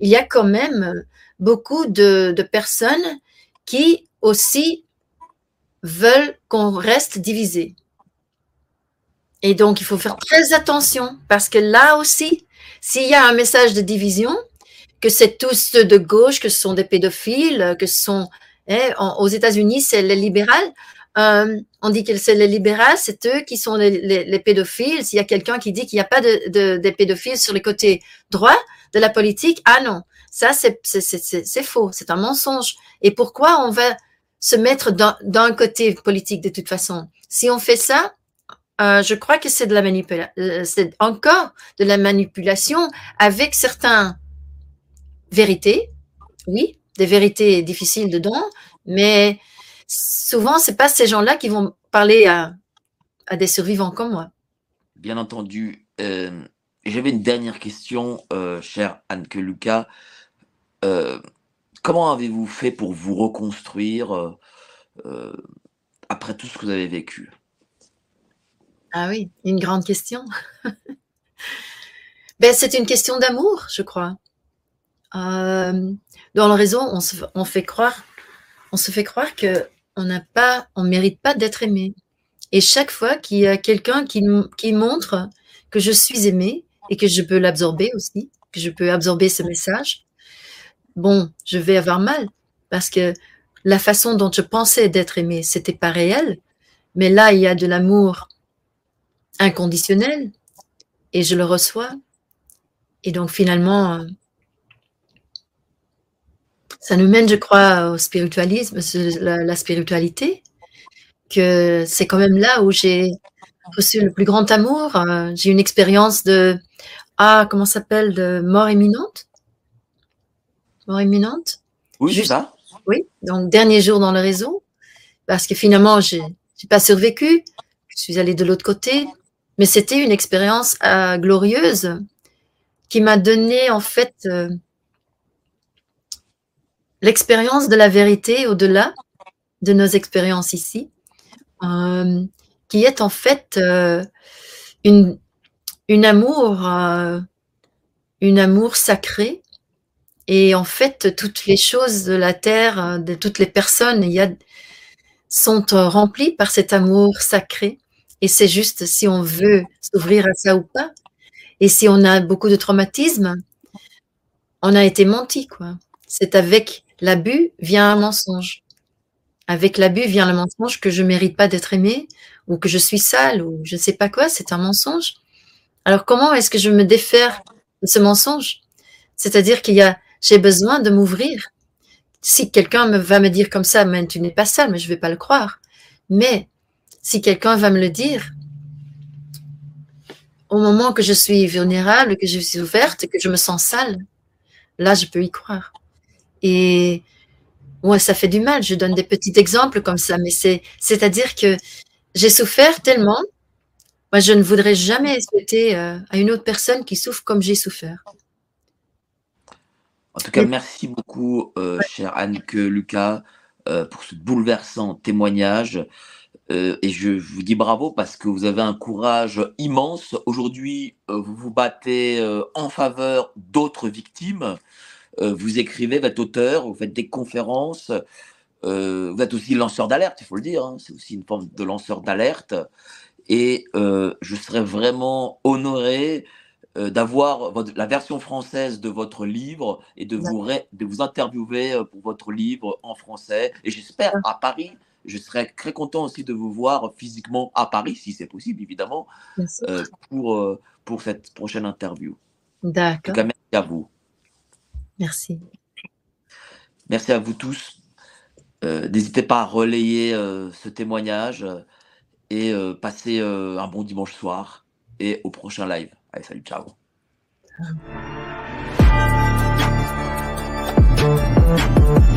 il y a quand même beaucoup de, personnes qui aussi veulent qu'on reste divisé. Et donc, il faut faire très attention, parce que là aussi, s'il y a un message de division, que c'est tous de gauche, que ce sont des pédophiles, que ce sont Hein, aux États-Unis, c'est les libérales. Euh, on dit que c'est les libérales, c'est eux qui sont les, pédophiles. S'il y a quelqu'un qui dit qu'il n'y a pas de, de, pédophiles sur le côté droit de la politique, ah non, ça c'est faux, c'est un mensonge. Et pourquoi on va se mettre d'un côté politique de toute façon? Si on fait ça, euh, je crois que c'est de la manipulation, euh, c'est encore de la manipulation avec certaines vérités, oui, des vérités difficiles dedans, mais souvent, c'est pas ces gens-là qui vont parler à, des survivants comme moi. Bien entendu. Euh, j'avais une dernière question, euh, chère Anne-Que Lucas. Euh, comment avez-vous fait pour vous reconstruire après tout ce que vous avez vécu? Ah oui, une grande question. ben, c'est une question d'amour, je crois. Euh, dans le réseau, on se, fait croire, on se fait croire que on n'a pas, on mérite pas d'être aimé. Et chaque fois qu'il y a quelqu'un qui, montre que je suis aimé et que je peux l'absorber aussi, que je peux absorber ce message, bon, je vais avoir mal parce que la façon dont je pensais d'être aimé, c'était pas réel. Mais là, il y a de l'amour inconditionnel et je le reçois. Et donc finalement, ça nous mène, je crois, au spiritualisme, la, spiritualité, que c'est quand même là où j'ai reçu le plus grand amour. Euh, j'ai une expérience de, ah, comment s'appelle, de mort imminente? Mort imminente? Oui, c'est ça. Oui, donc dernier jour dans le réseau, parce que finalement, j'ai n'ai pas survécu. Je suis allée de l'autre côté, mais c'était une expérience euh, glorieuse qui m'a donné en fait euh, l'expérience de la vérité au-delà de nos expériences ici, euh, qui est en fait euh, une, une amour, euh, une amour sacré. Et en fait, toutes les choses de la terre, de toutes les personnes, y a, sont remplies par cet amour sacré. Et c'est juste si on veut s'ouvrir à ça ou pas. Et si on a beaucoup de traumatisme, on a été menti, quoi. C'est avec L'abus vient un mensonge. Avec l'abus vient le mensonge que je mérite pas d'être aimé ou que je suis sale ou je ne sais pas quoi, c'est un mensonge. Alors comment est-ce que je me défaire de ce mensonge? C'est-à-dire qu'il y a, j'ai besoin de m'ouvrir. Si quelqu'un va me dire comme ça, tu n'es pas sale, mais je vais pas le croire. Mais si quelqu'un va me le dire, au moment que je suis vulnérable, que je suis ouverte, que je me sens sale, là, je peux y croire. Et ouais, ça fait du mal. Je donne des petits exemples comme ça, mais c'est, c'est-à-dire que j'ai souffert tellement. Moi, je ne voudrais jamais souhaiter euh, à une autre personne qui souffre comme j'ai souffert. En tout cas, merci beaucoup, euh, chère Anne-Que Lucas, euh, pour ce bouleversant témoignage. Euh, et je vous dis bravo parce que vous avez un courage immense. Aujourd'hui, vous vous battez en faveur d'autres victimes. Euh, vous écrivez, vous êtes auteur, vous faites des conférences. Euh, vous êtes aussi lanceur d'alerte, il faut le dire. hein. C'est aussi une forme de lanceur d'alerte. Et euh, je serais vraiment honoré d'avoir la version française de votre livre et de vous, ré- de vous interviewer pour votre livre en français. Et j'espère à Paris, je serais très content aussi de vous voir physiquement à Paris, si c'est possible, évidemment, euh, pour, pour cette prochaine interview. En tout D'accord. cas, merci à vous. Merci. Merci à vous tous. Euh, N'hésitez pas à relayer euh, ce témoignage euh, et euh, passez un bon dimanche soir et au prochain live. Allez, salut, ciao. Ciao.